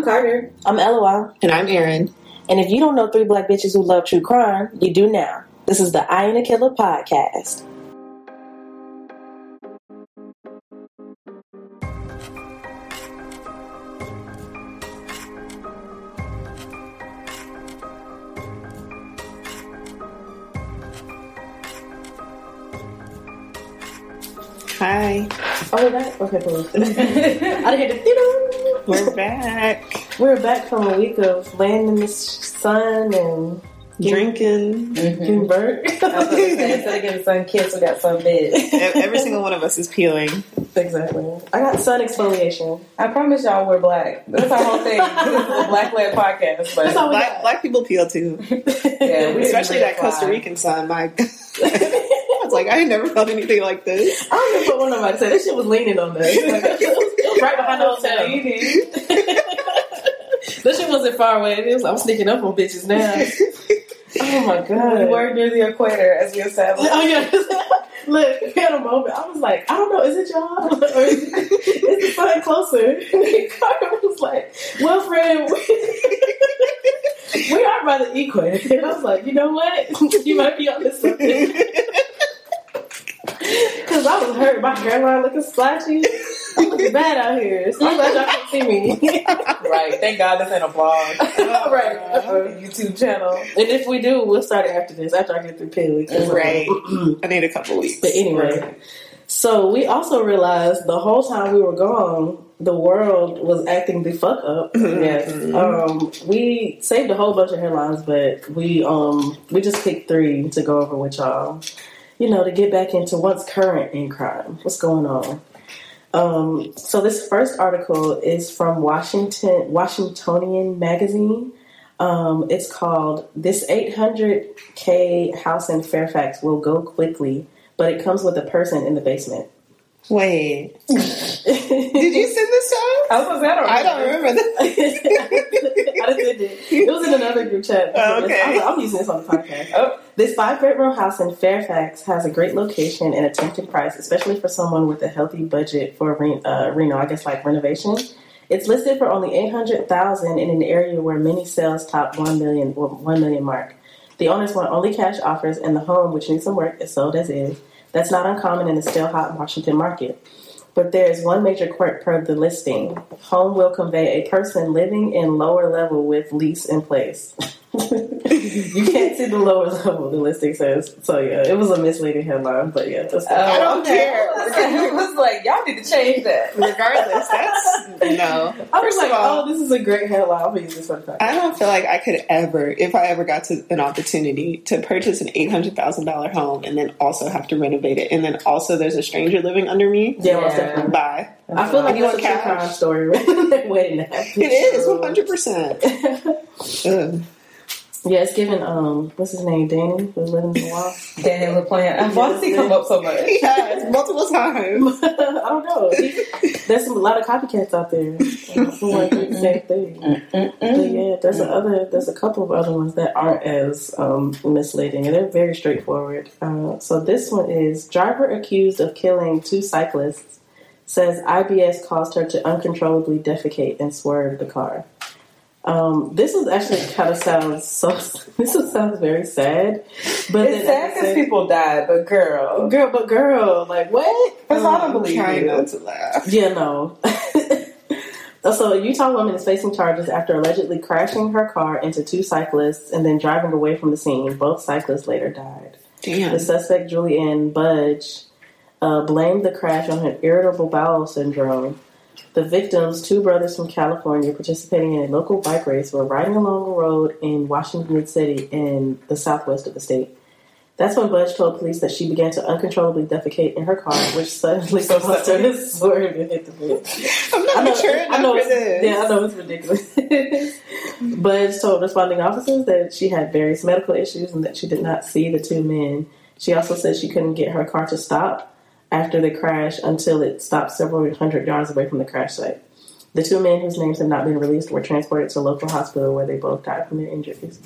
I'm Carter. I'm LOL. And I'm Aaron. And if you don't know three black bitches who love true crime, you do now. This is the I Am a Killer podcast. Hi. Oh, we're? Okay, cool. I didn't hear the We're back. We're back from a week of laying in the sun and Drinking. Mm-hmm. getting burnt. Instead of getting sun kiss, we got sun bed. Every single one of us is peeling. exactly. I got sun exfoliation. I promise y'all we're black. That's our whole thing. Black led podcast. But That's all we Black, black people peel too. yeah, Especially that fly. Costa Rican sun. My God. I was like, I never felt anything like this. I don't know what nobody said. This shit was leaning on this. Like, it, it right behind the hotel. This shit wasn't far away. It was, I'm sneaking up on bitches now. Oh my god. We were near the equator, as we established. Oh yeah. Look, we had a moment. I was like, I don't know, is it y'all? Or is, it, is the sun closer? And Carter was like, Well, friend, we, we are by the equator. And I was like, you know what? You might be on this something. Because I was hurt. My hairline looking splashy. I'm looking bad out here. So I'm glad y'all can see me. Right. Thank God this ain't a vlog. right. A YouTube channel. And if we do, we'll start it after this, after I get through peeling. Right. I need a couple weeks. But anyway, so we also realized the whole time we were gone, the world was acting the fuck up. Yes. Um, we saved a whole bunch of headlines, but we um we just picked three to go over with y'all. You know, to get back into what's current in crime. What's going on? Um, so this first article is from Washington Washingtonian magazine. Um, it's called "This 800k house in Fairfax will go quickly, but it comes with a person in the basement." Wait. Did you send this to us? I was gonna say, I don't I don't remember this. I did it. It was in another group chat. Oh, okay. I'm, I'm using this on the podcast. Oh. This five bedroom house in Fairfax has a great location and a tempting price, especially for someone with a healthy budget for re- uh, Reno. I guess like renovation. It's listed for only eight hundred thousand in an area where many sales top one million one million mark. The owners want only cash offers, and the home, which needs some work, is sold as is. That's not uncommon in the still hot Washington market. But there is one major quirk per the listing. Home will convey a person living in lower level with lease in place. you can't see the lower level, the listing says. So yeah, it was a misleading headline, but yeah, that's Oh, I don't okay. care. it was like, y'all need to change that. Regardless, that's no. I was First like, of all, oh, this is a great headline. I'll use this for the fact. I don't feel like I could ever, if I ever got to an opportunity to purchase an eight hundred thousand dollar home and then also have to renovate it, and then also there's a stranger living under me. Yeah, Yeah. definitely. Bye. I feel like You that's a want true cash? crime story waiting to happen. It is one hundred percent. Yeah, it's given. Um, what's his name? Danny, who's living in the wall. Daniel LaPlante. Why does he come up so much? Yes, multiple times. I don't know. He- there's a lot of copycats out there who want to do the same thing. But yeah, there's a other. There's a couple of other ones that aren't as um, misleading, and they're very straightforward. Uh, so this one is driver accused of killing two cyclists says IBS caused her to uncontrollably defecate and swerve the car. Um, this is actually kind of sounds so. This is, sounds very sad, but It's sad because people died, but girl. girl, but girl, like what? Because I don't I'm believe trying you. not to laugh. Yeah, no. so, a Utah woman is facing charges after allegedly crashing her car into two cyclists and then driving away from the scene. Both cyclists later died. Damn. The suspect, Julianne Budge, uh, blamed the crash on her irritable bowel syndrome. The victims, two brothers from California, participating in a local bike race, were riding along a road in Washington City in the southwest of the state. That's when Budge told police that she began to uncontrollably defecate in her car, which suddenly caused her to swerve and hit the bridge. I'm not I know, mature I know for it's, this. yeah, I know it's ridiculous. Budge told responding officers that she had various medical issues and that she did not see the two men. She also said she couldn't get her car to stop after the crash until it stopped several hundred yards away from the crash site. The two men, whose names have not been released, were transported to a local hospital where they both died from their injuries.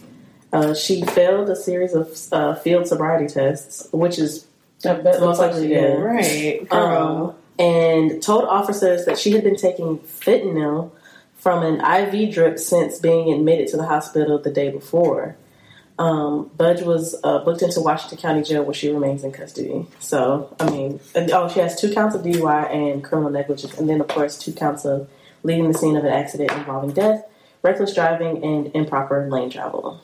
Uh, she failed a series of uh, field sobriety tests, which is most likely yeah. did. Right, um, and told officers that she had been taking fentanyl from an IV drip since being admitted to the hospital the day before. Um, Budge was uh, booked into Washington County Jail where she remains in custody. So, I mean, and, oh, she has two counts of DUI and criminal negligence, and then, of course, two counts of leaving the scene of an accident involving death, reckless driving, and improper lane travel.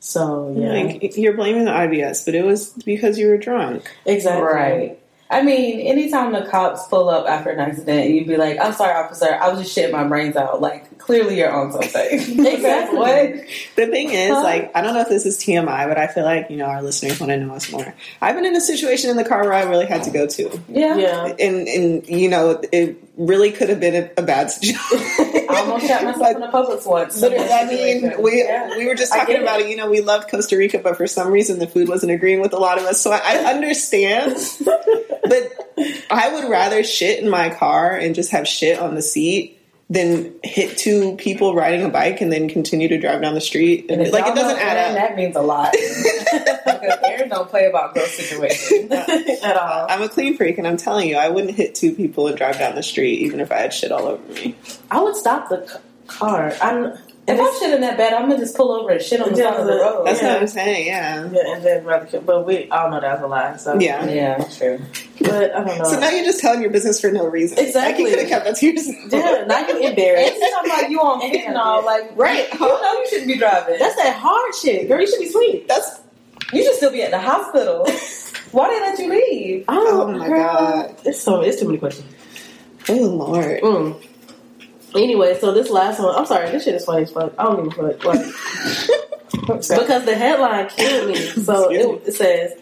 So, yeah. Like you're blaming the IBS, but it was because you were drunk. exactly. Right. I mean, anytime the cops pull up after an accident, you'd be like, "I'm sorry, officer. I was just shitting my brains out." Like, clearly you're on something. Exactly. what? The thing is, Huh? like, I don't know if this is TMI, but I feel like you know our listeners want to know us more. I've been in a situation in the car where I really had to go to, Yeah. Yeah. and and you know it really could have been a, a bad situation. I almost shot myself in the Publix once. But I mean, we Yeah. we were just talking about it. it. You know, we loved Costa Rica, but for some reason the food wasn't agreeing with a lot of us. So I, I understand, but I would rather shit in my car and just have shit on the seat than hit two people riding a bike and then continue to drive down the street. And And like it doesn't add up. That means a lot. because Aaron don't play about gross situations. At all. I'm a clean freak, and I'm telling you, I wouldn't hit two people and drive down the street, even if I had shit all over me. I would stop the car. I'm, If I'm shitting that bad, I'm gonna just pull over and shit on the side of the road. That's Yeah. what I'm saying. Yeah. yeah, and then rather, kill- but we all know that's a lie. So Yeah. yeah, true. but I don't know. So now you're just telling your business for no reason. Exactly. Like you could have kept that to yourself. yeah, now you're And embarrassed. you talking about you on Yeah. fentanyl, like Right. You know you shouldn't be driving. That's that hard shit, girl. You should be sweet. That's you should still be at the hospital. Why they let you leave? Oh, Oh my girl. God. it's so it's too many questions. oh lord. Mm. Anyway, so this last one, I'm sorry, this shit is funny as fuck. I don't even fuck like because the headline killed me. So it, it says,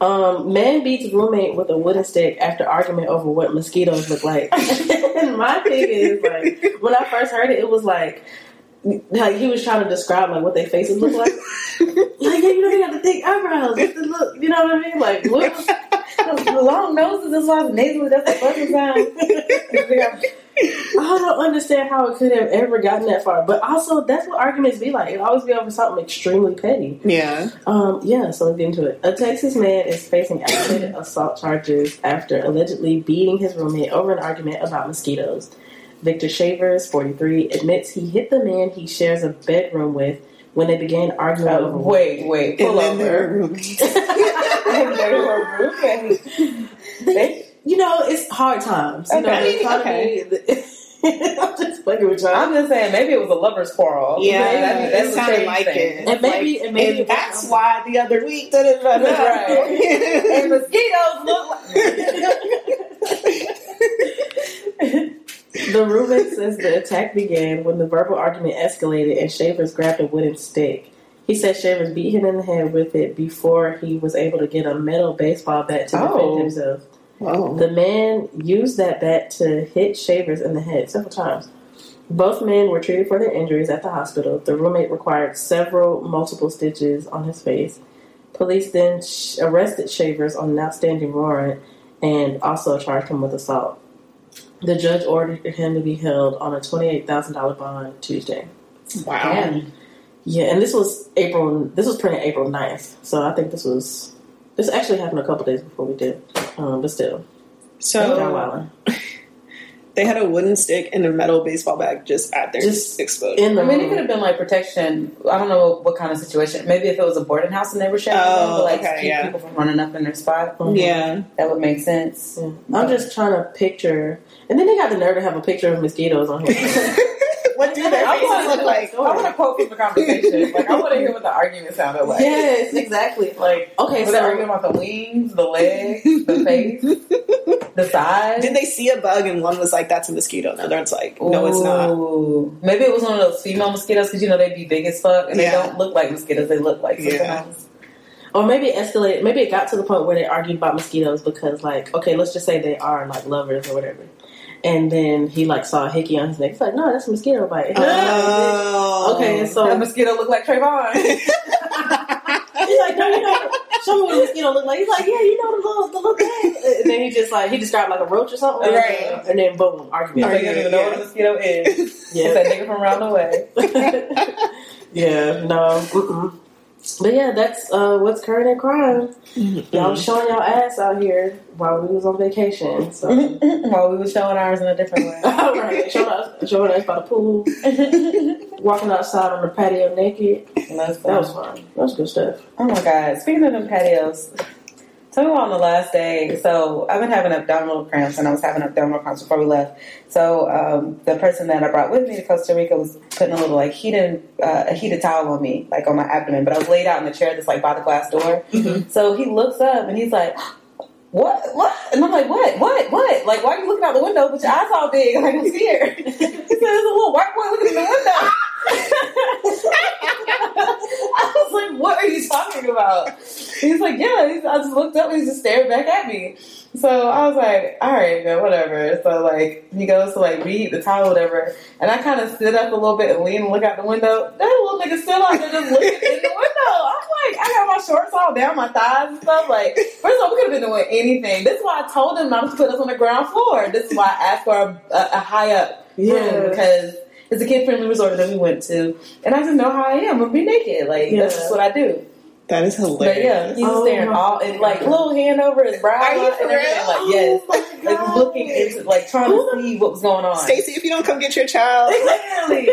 um, "Man beats roommate with a wooden stick after argument over what mosquitoes look like." and my thing is like, when I first heard it, it was like. Like he was trying to describe like what their faces look like. like yeah, you know they got the thick eyebrows, the look. You know what I mean? Like what? The long noses is why nasally. That's the fucking sound. I don't understand how it could have ever gotten that far. But also, that's what arguments be like. It always be over something extremely petty. Yeah. Um, yeah, so let's get into it. A Texas man is facing aggravated assault charges after allegedly beating his roommate over an argument about mosquitoes. Victor Shavers, 43, admits he hit the man he shares a bedroom with when they began arguing Uh, over wait, wait, pull and then they were over. roommates. And they were roommates. They- You know, it's hard times. You know, Okay. the economy. I'm just fucking with y'all. I'm just saying, maybe it was a lovers' quarrel. Yeah, Maybe that, that's that what sounded like said. it. And maybe- Like, and maybe- and that's why the other week. Da, da, da, da. Right. And mosquitoes look like. The roommate says the attack began when the verbal argument escalated and Shavers grabbed a wooden stick. He said Shavers beat him in the head with it before he was able to get a metal baseball bat to defend Oh. himself. Whoa. The man used that bat to hit Shavers in the head several times. Both men were treated for their injuries at the hospital. The roommate required several multiple stitches on his face. Police then sh- arrested Shavers on an outstanding warrant and also charged him with assault. The judge ordered him to be held on a twenty-eight thousand dollar bond Tuesday. Wow. Damn. Yeah, and this was April. This was printed April 9th. so I think this was this actually happened a couple days before we did, um, but still, So they had a wooden stick and a metal baseball bat just at their Just exploded. in the I mean, it could have been like protection. I don't know what kind of situation. Maybe if it was a boarding house and they were sharing, Oh, them, but like okay, keep yeah. people from running up in their spot. yeah. That would make sense. Yeah. I'm just trying to picture, and then they got the nerve to have a picture of mosquitoes on here. what do their I faces wanna- look like? I want to quote from the conversation. Like, I want to hear what the argument sounded like. yes, exactly. Like, okay, Was they arguing so about the wings, the legs, the face, the size? Did they see a bug and one was like, "That's a mosquito"? And the other one's like, "No, it's not." Maybe it was one of those female mosquitoes because you know they'd be big as fuck and Yeah. they don't look like mosquitoes. They look like something Yeah. else. or maybe it escalated. Maybe it got to the point where they argued about mosquitoes because, like, okay, let's just say they are like lovers or whatever. And then he like saw a hickey on his neck. He's like, "No, that's a mosquito bite." Oh. okay, That so mosquito look like Trayvon. He's like, no, you know, show me what a mosquito look like. He's like, yeah, you know the little, the little thing. And then he just like he described like a roach or something, Right. And then boom, argument. They don't even know what a mosquito is. It's Yeah, that nigga from around the way. yeah, no. Mm-mm. But yeah, that's uh, what's current in crime. Y'all was showing y'all ass out here while we was on vacation. So While we was showing ours in a different way. right, showing us, showing us by the pool, walking outside on the patio naked. That's That was fun. That was good stuff. Oh my god! Speaking of them patios, me on the last day. So I've been having abdominal cramps, and I was having abdominal cramps before we left. So um, the person that I brought with me to Costa Rica was putting a little like heated uh, a heated towel on me, like on my abdomen. But I was laid out in the chair that's like by the glass door. So he looks up and he's like. What? What? And I'm like, what? What? What? Like, why are you looking out the window with your eyes all big? Like, I'm scared. he said, there's a little white boy looking in the window. I was like, what are you talking about? He's like, yeah. I just looked up and he just stared back at me. So I was like, all right, man, whatever. So like, he goes to like read the towel, whatever. And I kind of sit up a little bit and lean and look out the window. That little nigga still out there just looking in the window. I'm like, I got my shorts all down, my thighs and stuff. Like, first of all, we could have been doing anything. This is why I told him not to put us on the ground floor. This is why I asked for a, a, a high up room Yeah. because it's a kid friendly resort that we went to, and I just know how I am. I'm be naked. Like that's just what I do. That is hilarious. But yeah, he's Oh staring my all and like little hand over his brow Are you for and everything. real? Like yes, Oh my like looking into like trying to see what was going on. Stacy, if you don't come get your child, Exactly.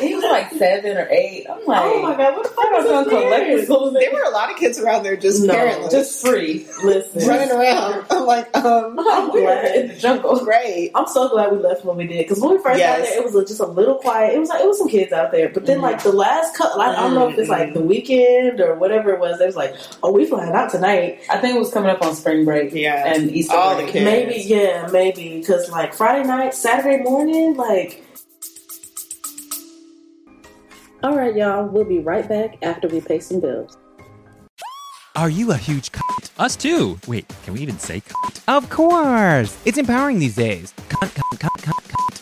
He was like seven or eight. I'm like, Oh my god, what the I fuck was on is this collective weird? there were a lot of kids around there just No, parentless, just free. Listen, running around. I'm like, um, I'm glad. in the jungle. great. I'm so glad we left when we did because when we first got there, it was just a little quiet. It was like it was some kids out there, but then like the last cut, like I don't know if it's like the weekend or whatever it was. They was like, "Oh, we flying out tonight." I think it was coming up on spring break. Yeah. and Easter. All break. the kids. Maybe, yeah, maybe because like Friday night, Saturday morning, like. All right, y'all. We'll be right back after we pay some bills. Are you a huge cunt? Us too. Wait, can we even say cunt? Of course! It's empowering these days. Cunt, cunt, cunt.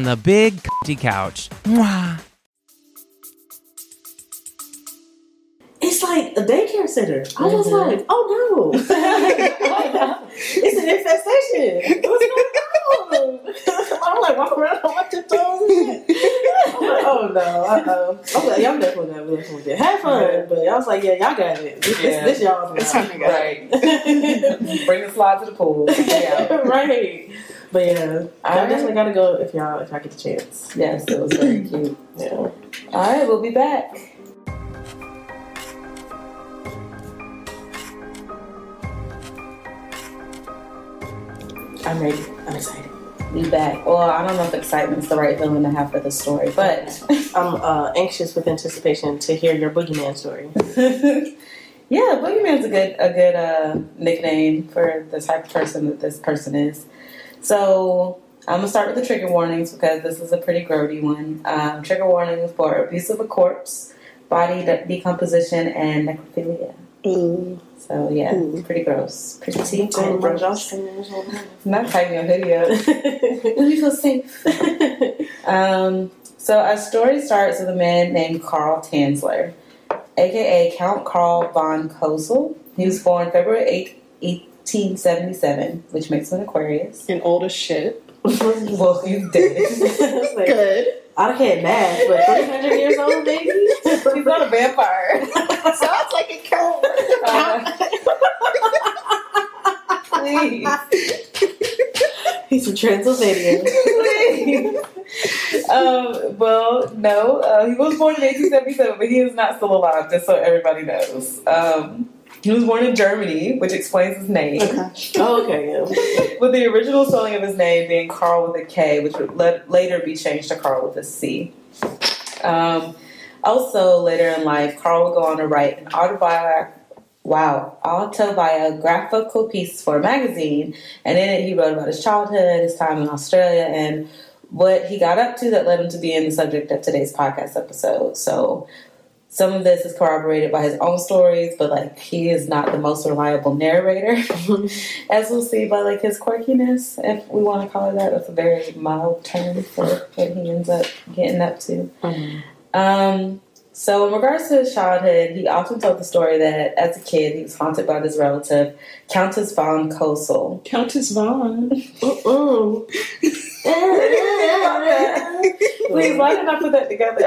on the Big Cunty Couch. Mwah. It's like a daycare center. I was like, oh no, it's an infestation. What's going on? I'm like walking around on my tiptoes and shit. I'm like, oh no, uh oh. I'm like, y'all definitely got this one. Have fun, but y'all was like, yeah, y'all got it. This, Yeah. this, this y'all's It's time to go. Right. Bring the slide to the pool. Yeah. right. But yeah, y'all Alright. definitely gotta go if y'all if y'all get the chance. Yes, it was very cute. Yeah. All right, we'll be back. I'm ready. I'm excited. Be back. Well, I don't know if excitement's the right feeling to have for the story, but I'm uh, anxious with anticipation to hear your boogeyman story. yeah, Boogeyman's a good a good uh, nickname for the type of person that this person is. So I'm gonna start with the trigger warnings because this is a pretty grody one. Um, trigger warnings for abuse of a corpse, body de- decomposition, and necrophilia. Ooh. So yeah, Ooh. pretty gross. Pretty gross. Not typing your hoodie up. Let feel safe. Um, so our story starts with a man named Carl Tanzler, aka Count Carl von Cosel. He was born February 8, 1877, which makes him an Aquarius. And old as shit. Well, he's dead. Like, Good. I can't math, but 300 years old, baby? he's not a vampire. Sounds like a count. Please. He's from Transylvania. um, well, no, uh, he was born in 1877, but he is not still alive, just so everybody knows. Um, he was born in Germany, which explains his name. Oh, okay, yeah. with the original spelling of his name being Carl with a K, which would let, later be changed to Carl with a C. Um, also, later in life, Carl would go on to write an autobiography. Wow, autobiographical piece for a magazine, and in it he wrote about his childhood, his time in Australia, and what he got up to that led him to being the subject of today's podcast episode. So, some of this is corroborated by his own stories, but like he is not the most reliable narrator, as we'll see by like his quirkiness, if we want to call it that. That's a very mild term for what he ends up getting up to. Um, so, in regards to his childhood, he often told the story that as a kid he was haunted by this relative, Countess von Cosel. Countess von? Mm-mm. Please, why did I put that together?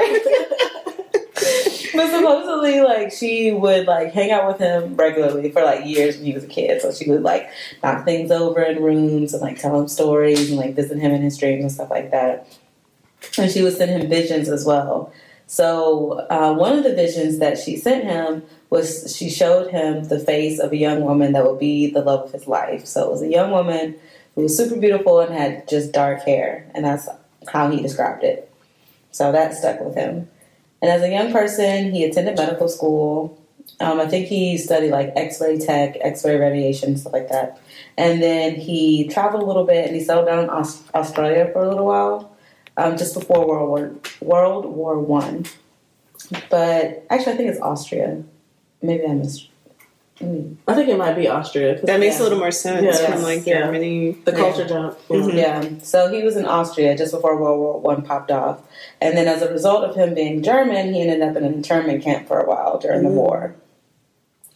But supposedly, like she would like hang out with him regularly for like years when he was a kid. So she would like knock things over in rooms and like tell him stories and like visit him in his dreams and stuff like that. And she would send him visions as well. So uh, one of the visions that she sent him was she showed him the face of a young woman that would be the love of his life. So it was a young woman who was super beautiful and had just dark hair, and that's how he described it. So that stuck with him. And as a young person, he attended medical school. Um, I think he studied like X-ray tech, X-ray radiation, stuff like that. And then he traveled a little bit, and he settled down in Aus- Australia for a little while, um, just before World War World War One. But actually, I think it's Austria. Maybe I missed. Mm. I think it might be Austria. That makes Yeah. a little more sense Yes, from like yeah. Germany. The culture jump. Mhm. Yeah. So he was in Austria just before World War One popped off, and then as a result of him being German, he ended up in an internment camp for a while during the war.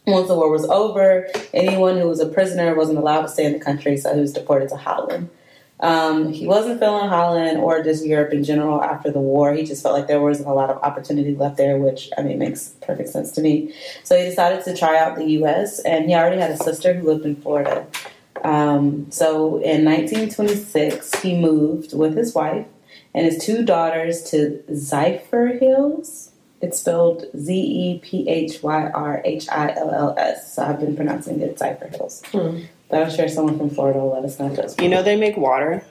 Once the war was over, anyone who was a prisoner wasn't allowed to stay in the country, so he was deported to Holland. Um, he wasn't feeling Holland or just Europe in general after the war. He just felt like there wasn't a lot of opportunity left there, which I mean makes perfect sense to me. So he decided to try out the U.S. and he already had a sister who lived in Florida. Um, so in 1926, he moved with his wife and his two daughters to Zypher Hills. It's spelled Z E P H Y R H I L L S. So I've been pronouncing it Zypher Hills. Hmm. But I'm sure someone from Florida will let us know. Just You know they make water,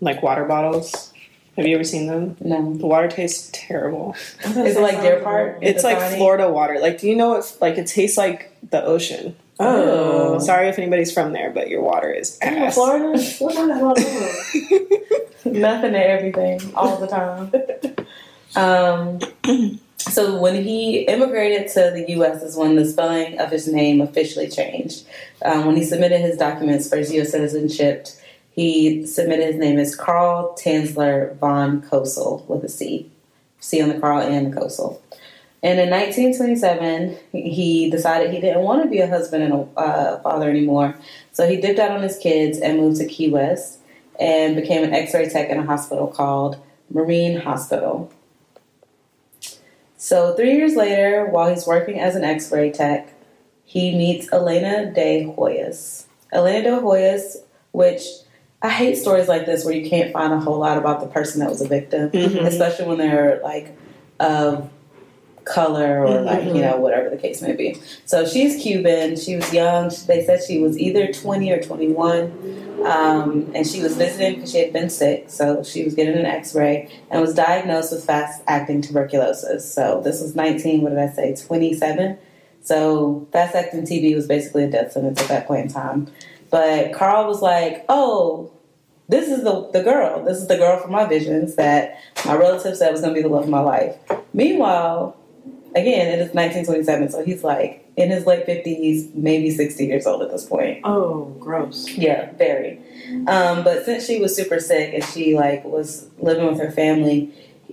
like water bottles. Have you ever seen them? no. The water tastes terrible. Is it like Deer Park? It's like Tiny? Florida water. Like, do you know what? Like, it tastes like the ocean. Oh. Sorry if anybody's from there, but your water is ass. Florida? What Florida? Nothing to everything all the time. Um, so when he immigrated to the U.S. is when the spelling of his name officially changed. Um, when he submitted his documents for his U.S. citizenship, he submitted his name as Carl Tanzler von Cosel with a C, C on the Carl and the Cosel. And in 1927, he decided he didn't want to be a husband and a uh, father anymore. So he dipped out on his kids and moved to Key West and became an x ray tech in a hospital called Marine Hospital. So, three years later, while he's working as an x ray tech, he meets Elena de Hoyos. Elena de Hoyos, which I hate stories like this where you can't find a whole lot about the person that was a victim, mm-hmm. especially when they're like of color or like you know whatever the case may be. So she's Cuban. She was young. They said she was either twenty or twenty one, um, and she was visiting because she had been sick. So she was getting an X ray and was diagnosed with fast acting tuberculosis. So this was nineteen. What did I say? Twenty seven. So fast acting TB was basically a death sentence at that point in time. But Carl was like, "Oh, this is the the girl. This is the girl from my visions that my relative said was going to be the love of my life." Meanwhile, again, it is 1927, so he's like in his late 50s, maybe 60 years old at this point. Oh, gross. Yeah, very. Um, but since she was super sick and she like was living with her family,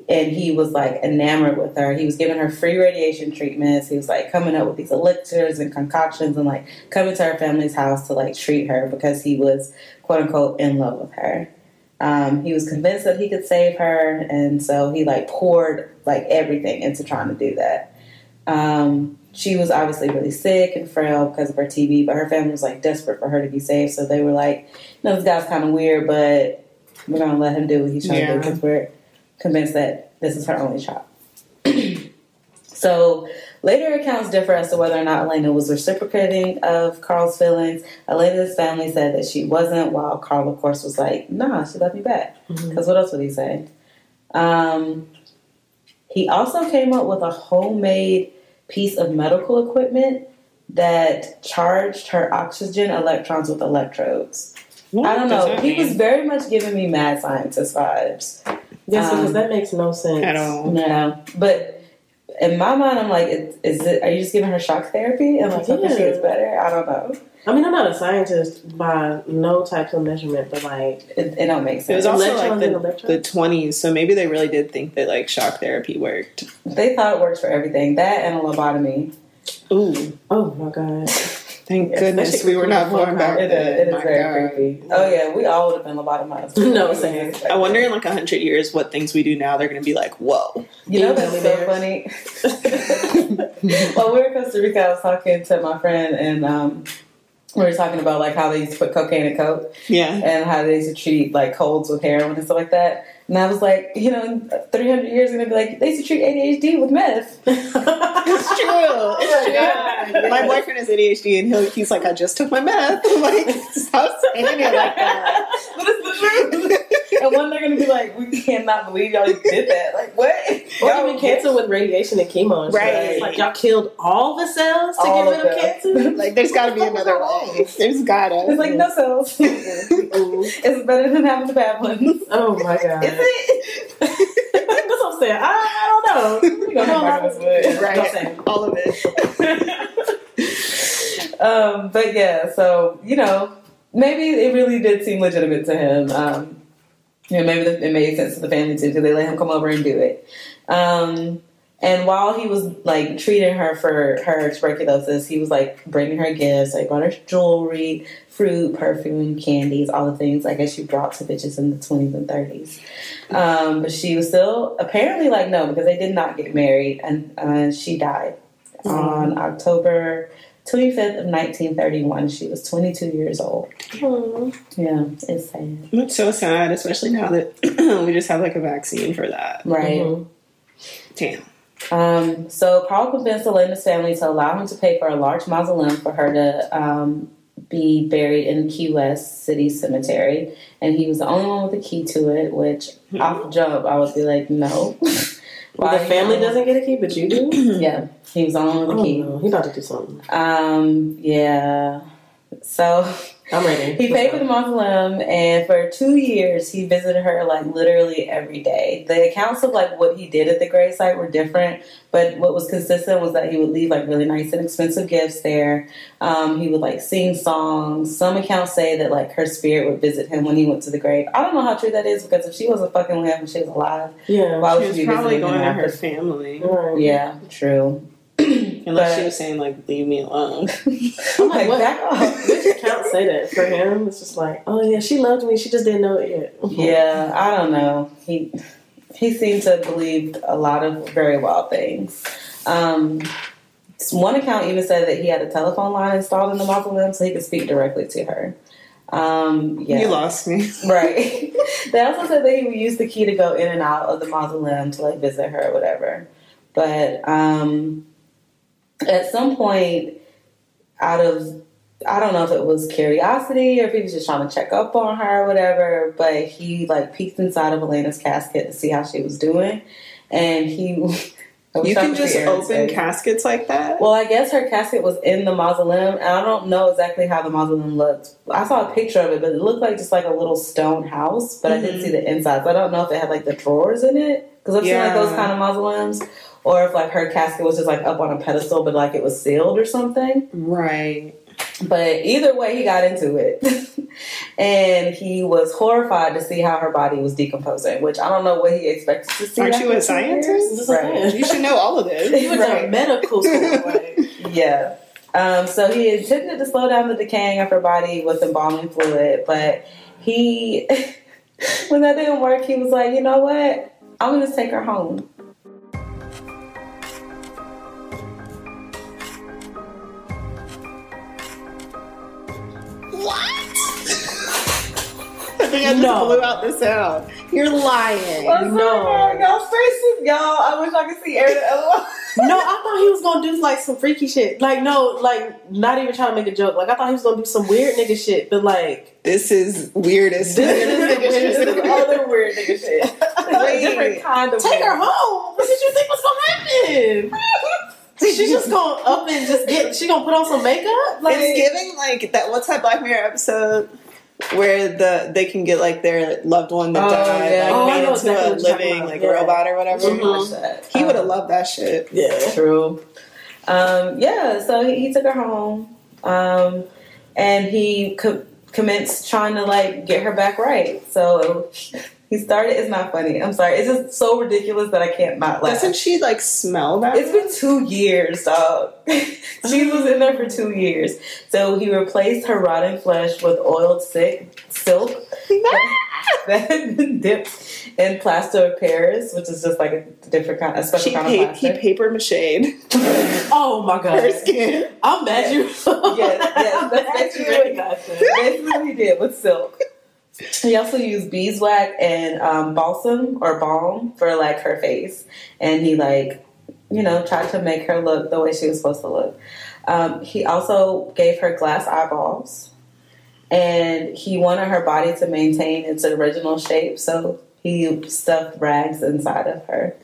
and he was like enamored with her. He was giving her free radiation treatments. He was like coming up with these elixirs and concoctions and like coming to her family's house to like treat her because he was quote unquote in love with her. Um, he was convinced that he could save her, and so he like poured like everything into trying to do that. Um, she was obviously really sick and frail because of her TB, but her family was like desperate for her to be saved. So they were like, "No, this guy's kind of weird, but we're gonna let him do what he's trying to do because we're convinced that this is her only child." so later accounts differ as to whether or not Elena was reciprocating of Carl's feelings. Elena's family said that she wasn't, while Carl, of course, was like, "Nah, she left me back." Because what else would he say? Um, he also came up with a homemade piece of medical equipment that charged her oxygen electrons with electrodes. What I don't know. that He was very much giving me mad scientist vibes. Yes, Um, because that makes no sense. at all. No, but in my mind, I'm like, is, is it? Are you just giving her shock therapy and like hoping she gets better? I don't know. I mean, I'm not a scientist by no types of measurement, but like, It, it don't make sense. It was sense. also Electrons like the, electrons? the 20s, so maybe they really did think that like shock therapy worked. They thought it works for everything. That and a lobotomy. Ooh, oh my god, thank Yes, goodness we were not as born back then. is, it is My very God. creepy. Oh yeah, we all would have been lobotomized. No, same. I wonder in like a hundred years what things we do now they're going to be like, whoa. You know Being that's so funny. While we were in Costa Rica, I was talking to my friend, and um, we were talking about like how they used to put cocaine in coke, Yeah. and how they used to treat like colds with heroin and stuff like that. And I was like, you know, in 300 years, they're gonna be like, they used to treat ADHD with meth. It's true. It's oh true. My boyfriend has ADHD and he'll, he's like, I just took my meth. I'm like, stop saying it like that. but it's the truth. and one, they're gonna be like, we cannot believe y'all did that. Like, what? or Y'all even cancer with radiation and chemo. And. Right. It's like y'all killed all the cells to All get rid of them. cancer. Like, there's got to be another way. There's gotta. It's like no cells. It's better than having the bad ones. Oh my god. Is it? That's what I'm saying. I, I don't know. We gonna No, have I- this. Don't right. All of it. um, but yeah, so you know, maybe it really did seem legitimate to him. Um, you know, maybe it made sense to the family too because they let him come over and do it. Um, and while he was like treating her for her tuberculosis, he was like bringing her gifts. Like brought her jewelry, fruit, perfume, candies, all the things I guess you brought to bitches in the twenties and thirties. Um, but she was still apparently like no because they did not get married, and uh, she died on October 25th of 1931. She was 22 years old. Hmm. Yeah, it's sad. It's so sad, especially now that we just have like a vaccine for that. Right. Mhm. Damn. Um, so Carl convinced Elena's family to allow him to pay for a large mausoleum for her to um, be buried in Key West City Cemetery. And he was the only one with a key to it, which off the jump, I would be like, no. Well, the family doesn't get a key, but you do. Yeah, he was the only one with Oh a key. no, he about to do something. Um, yeah. So I'm ready. He paid for the mausoleum, and for two years, he visited her like literally every day. The accounts of like what he did at the grave site were different, but what was consistent was that he would leave like really nice and expensive gifts there. Um, he would like sing songs. Some accounts say that like her spirit would visit him when he went to the grave. I don't know how true that is because if she wasn't fucking with him when she was alive, Yeah. why would She she was be probably going to her family. Right. Yeah, true. Unless she was saying, like, leave me alone. I'm like, what- back off. Which accounts say that for him? It's just like, oh yeah, she loved me. She just didn't know it yet. Yeah, I don't know. He he seemed to believe a lot of very wild things. Um, one account even said that he had a telephone line installed in the mausoleum so he could speak directly to her. Um, yeah, You lost me. right. they also said that he would use the key to go in and out of the mausoleum to like visit her or whatever. But um, at some point, out of I don't know if it was curiosity or if he was just trying to check up on her or whatever, but he like peeked inside of Elena's casket to see how she was doing, and he. You can just open caskets like that? Well, I guess her casket was in the mausoleum, and I don't know exactly how the mausoleum looked. I saw a picture of it, but it looked like just like a little stone house, but I didn't see mm-hmm. the inside. So I don't know if it had like the drawers in it because I've seen like those kind of mausoleums, or if like her casket was just like up on a pedestal, but like it was sealed or something. Right. But either way, he got into it. and he was horrified to see how her body was decomposing, which I don't know what he expected to see. Aren't you a scientist? years. Just like Right. You should know all of this. He went to Right. medical school. Like, Yeah. Um, so he attempted to slow down the decaying of her body with embalming fluid, but he, when that didn't work, he was like, you know what? I'm gonna take her home. I think I just No. blew out the sound. You're lying. No. y'all faces, y'all. I wish I could see Aaron. no, I thought he was gonna do like some freaky shit. Like no, like not even trying to make a joke. Like I thought he was gonna do some weird nigga shit. But like This is weirdest. This is, this is other weird nigga shit. Wait. Different kind of take weird. her home. What did you think was gonna happen? She's just gonna up and just get. She gonna put on some makeup. Like it's giving like that. What's that Black Mirror episode where the they can get like their loved one that Oh, died yeah. like Oh, made into a what you're talking living like Yeah. robot or whatever. Should watch that. He would have Um, loved that shit. Yeah. True. Um, yeah, so he, he took her home, um, and he co- commenced trying to like get her back right. So he started. It's not funny. I'm sorry. It's just so ridiculous that I can't not laugh. Doesn't she like smell that? It's been two years, dog. she was in there for two years. So he replaced her rotten flesh with oiled sick silk been dipped in plaster of Paris, which is just like a different kind, a special She kind pa- of he paper mache Oh my god. her skin. I'm mad you. Yes, yes, that's mad basically you what- recognized. Basically, what he did with silk. He also used beeswax and um, balsam or balm for like her face, and he like, you know, tried to make her look the way she was supposed to look. Um, he also gave her glass eyeballs, and he wanted her body to maintain its original shape, so he stuffed rags inside of her.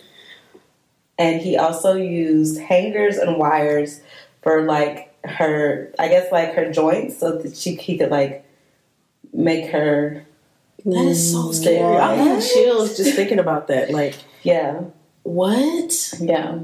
And he also used hangers and wires for like her, I guess, like her joints, so that she he could like make her, That is so scary. I'm getting chills just thinking about that. Like, yeah, what? yeah.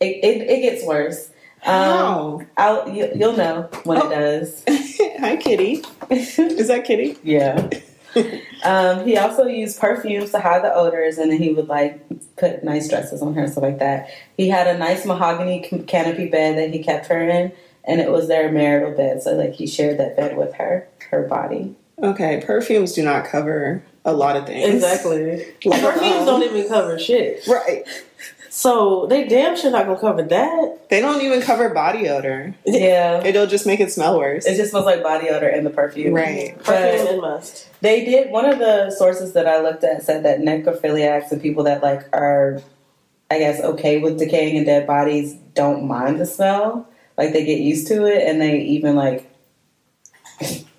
It it, it gets worse. Um, I'll you, you'll know when Oh. it does. Hi, Kitty. Is that Kitty? Yeah. um, he also used perfumes to hide the odors, and then he would like put nice dresses on her and stuff like that. He had a nice mahogany canopy bed that he kept her in, and it was their marital bed. So like he shared that bed with her, her body. Okay, perfumes do not cover a lot of things. Exactly. Like, Perfumes um, don't even cover shit. Right. So they damn sure not gonna cover that. They don't even cover body odor. Yeah, It'll just make it smell worse. it just smells like body odor and the perfume. Right. Perfume But and must. they did. One of the sources that I looked at said that necrophiliacs and people that like are, I guess, okay with decaying and dead bodies don't mind the smell. Like they get used to it and they even like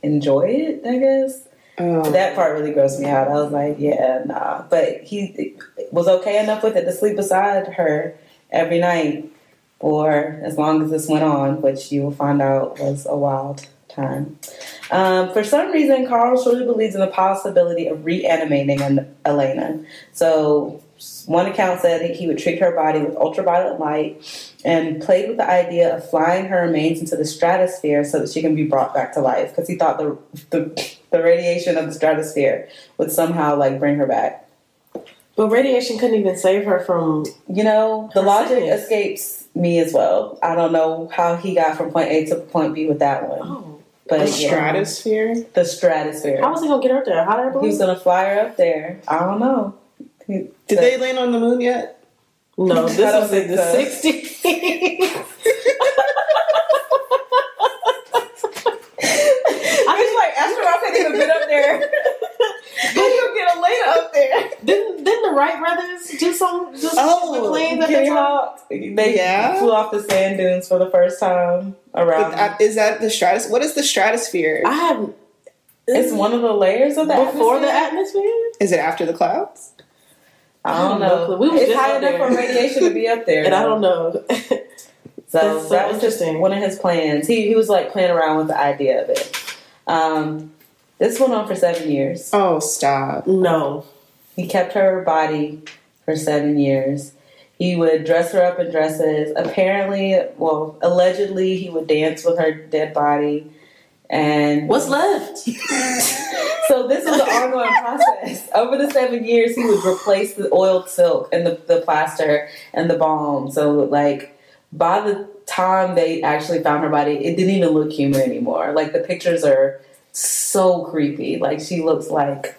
enjoy it. I guess. Oh. That part really grossed me out. I was like, yeah, nah. But he was okay enough with it to sleep beside her every night for as long as this went on, which you will find out was a wild time. Um, for some reason, Carl truly believes in the possibility of reanimating Elena. So, one account said that he would treat her body with ultraviolet light and played with the idea of flying her remains into the stratosphere so that she can be brought back to life because he thought the, the the radiation of the stratosphere would somehow like bring her back. But radiation couldn't even save her from. You know, the logic sickness. escapes me as well. I don't know how he got from point A to point B with that one, Oh. but The yeah, stratosphere. the stratosphere. How was he gonna get her up there? Hot air he was gonna fly her up there. I don't know. Did the- they land on the moon yet? No, this was in the so. '60s. I was like, astronauts hadn't even been up there. How you get Elena up there? didn't didn't the Wright brothers do some just Oh, shit with oh, planes at the Kitty. They Yeah. flew off the sand dunes for the first time around. That, is that the stratus? What is the stratosphere? I have. it's one of the layers of the before the atmosphere. atmosphere, Is it after the clouds? I don't I have no know. clue. We was it's just high enough for radiation to be up there. and I don't know. So That's so that was just one of his plans. He he was like playing around with the idea of it. Um, this went on for seven years. Oh, stop. no, He kept her body for seven years. He would dress her up in dresses. Apparently, well, allegedly, he would dance with her dead body. And what's left? so this was an ongoing process. Over the seven years, he would replace the oiled silk and the, the plaster and the balm. So like by the time they actually found her body, it didn't even look human anymore. Like the pictures are so creepy. Like she looks like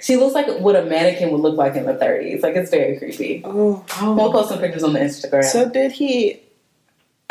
she looks like what a mannequin would look like in the 30s. Like it's very creepy. Oh, oh. We'll post some pictures on the Instagram. So did he?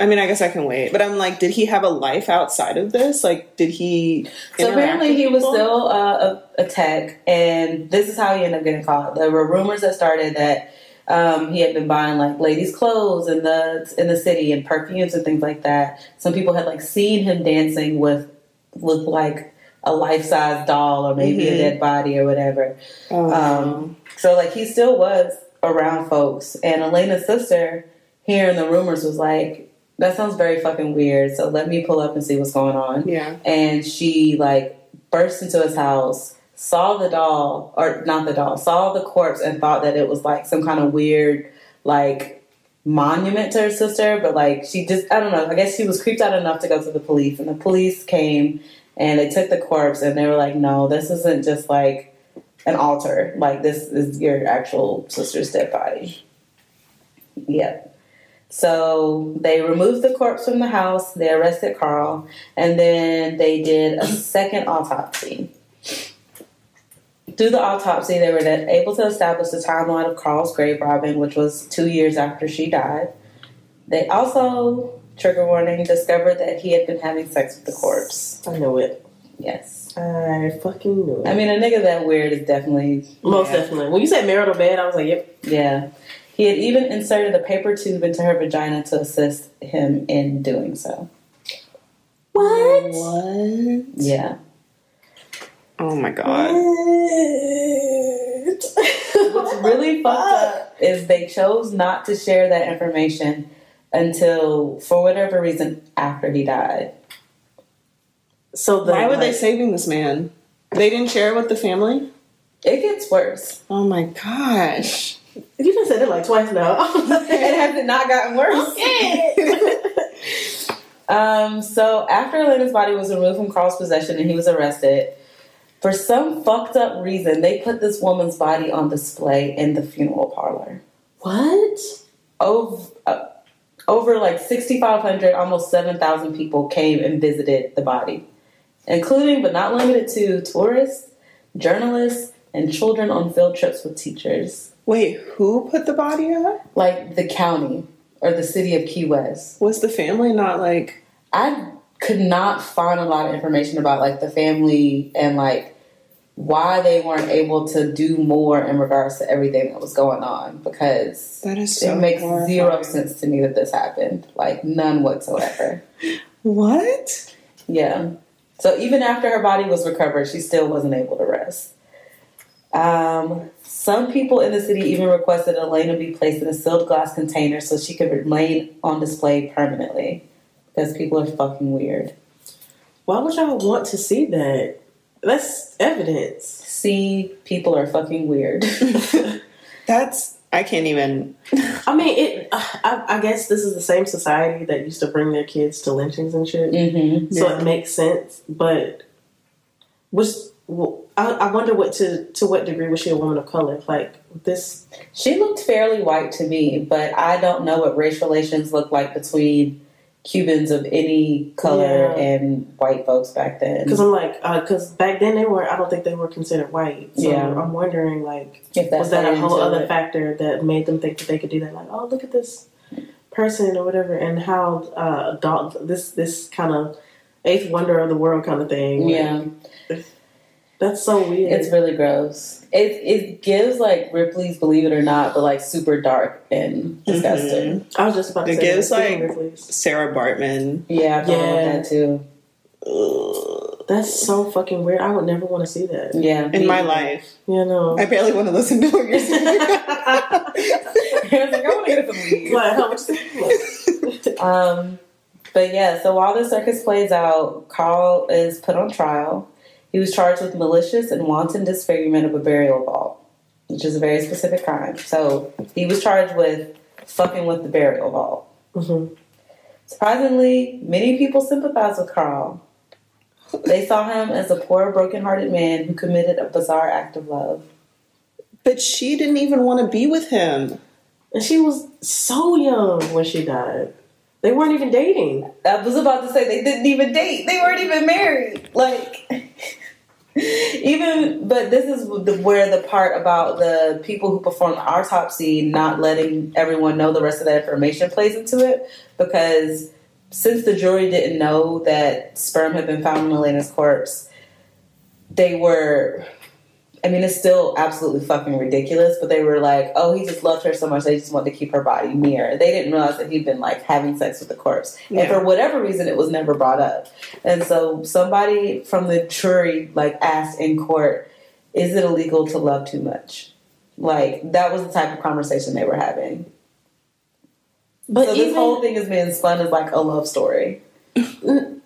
I mean, I guess I can wait, but I'm like, did he have a life outside of this? Like, did he? So apparently he was still uh, a, a tech, and this is how he ended up getting caught. There were rumors that started that um, he had been buying like ladies' clothes in the in the city and perfumes and things like that. Some people had like seen him dancing with with like a life size doll or maybe a Mhm. dead body or whatever. Oh, Um, so like he still was around folks, and Elena's sister, hearing the rumors, was like, that sounds very fucking weird. So let me pull up and see what's going on. Yeah. And she like burst into his house, saw the doll, or not the doll, saw the corpse and thought that it was like some kind of weird, like monument to her sister. But like she just, I don't know. I guess she was creeped out enough to go to the police, and the police came and they took the corpse and they were like, no, this isn't just like an altar. Like this is your actual sister's dead body. Yep. So they removed the corpse from the house, they arrested Carl, and then they did a second autopsy. Through the autopsy, they were able to establish the timeline of Carl's grave robbing, which was two years after she died. They also, trigger warning, discovered that he had been having sex with the corpse. I knew it. Yes. I fucking knew it. I mean, a nigga that weird is definitely. most yeah. definitely. When you said marital bed, I was like, yep. Yeah. He had even inserted a paper tube into her vagina to assist him in doing so. What? What? Yeah. Oh my god. What's really fucked up is they chose not to share that information until, for whatever reason, after he died. So the, Why were they saving this man? They didn't share it with the family? It gets worse. Oh my gosh. You just said it like twice now. it has not gotten worse. Um, so after Elena's body was removed from Carl's possession and he was arrested, for some fucked up reason, they put this woman's body on display in the funeral parlor. what? Over, uh, over like 6,500, almost 7,000 people came and visited the body, including but not limited to tourists, journalists, and children on field trips with teachers. Wait, who put the body up? Like the county or the city of Key West. Was the family not like I could not find a lot of information about like the family and like why they weren't able to do more in regards to everything that was going on because that is so it makes horrifying. zero sense to me that this happened. Like none whatsoever. What? Yeah. So even after her body was recovered, she still wasn't able to rest. Um, some people in the city even requested Elena be placed in a sealed glass container so she could remain on display permanently. Because people are fucking weird. Why would y'all want to see that? That's evidence. See, people are fucking weird. That's I can't even I mean, it. I, I guess this is the same society that used to bring their kids to lynchings and shit. hmm So Yeah. it makes sense, but was well, I, I wonder what to to what degree was she a woman of color? Like this, She looked fairly white to me, but I don't know what race relations look like between Cubans of any color Yeah. and white folks back then. because I'm like, because back then they were. I don't think they were considered white. So Yeah. I'm wondering, like, If was that a whole other it. factor that made them think that they could do that? Like, oh, look at this person or whatever, and how uh, adult this this kind of eighth wonder of the world kind of thing. Like, Yeah, that's so weird. it's really gross. It it gives like Ripley's Believe It or Not, but like super dark and disgusting. I was just about to It say gives, that. Like- Sarah Baartman. Yeah, I Yeah. that too. Ugh. That's so fucking weird. I would never want to see that. Yeah, In me my life. You know. I barely want to listen to what you're saying. I was like, I want to get some weed. Like, how much? Um, but yeah, so while the circus plays out, Carl is put on trial. He was charged with malicious and wanton disfigurement of a burial vault, which is a very specific crime. So he was charged with fucking with the burial vault. Mhm. Surprisingly, many people sympathize with Carl. They saw him as a poor, broken-hearted man who committed a bizarre act of love. but she didn't even want to be with him. And she was so young when she died. They weren't even dating. I was about to say they didn't even date. They weren't even married. Like, even, but this is the, where the part about the people who perform the autopsy not letting everyone know the rest of that information plays into it. Because since the jury didn't know that sperm had been found in Elena's corpse, they were. I mean, it's still absolutely fucking ridiculous, but they were like, oh, he just loved her so much, they just wanted to keep her body near. They didn't realize that he'd been like having sex with the corpse. And for whatever reason, it was never brought up. And so somebody from the jury like asked in court, is it illegal to love too much? Like, that was the type of conversation they were having. But so even this whole thing is being spun as like a love story. people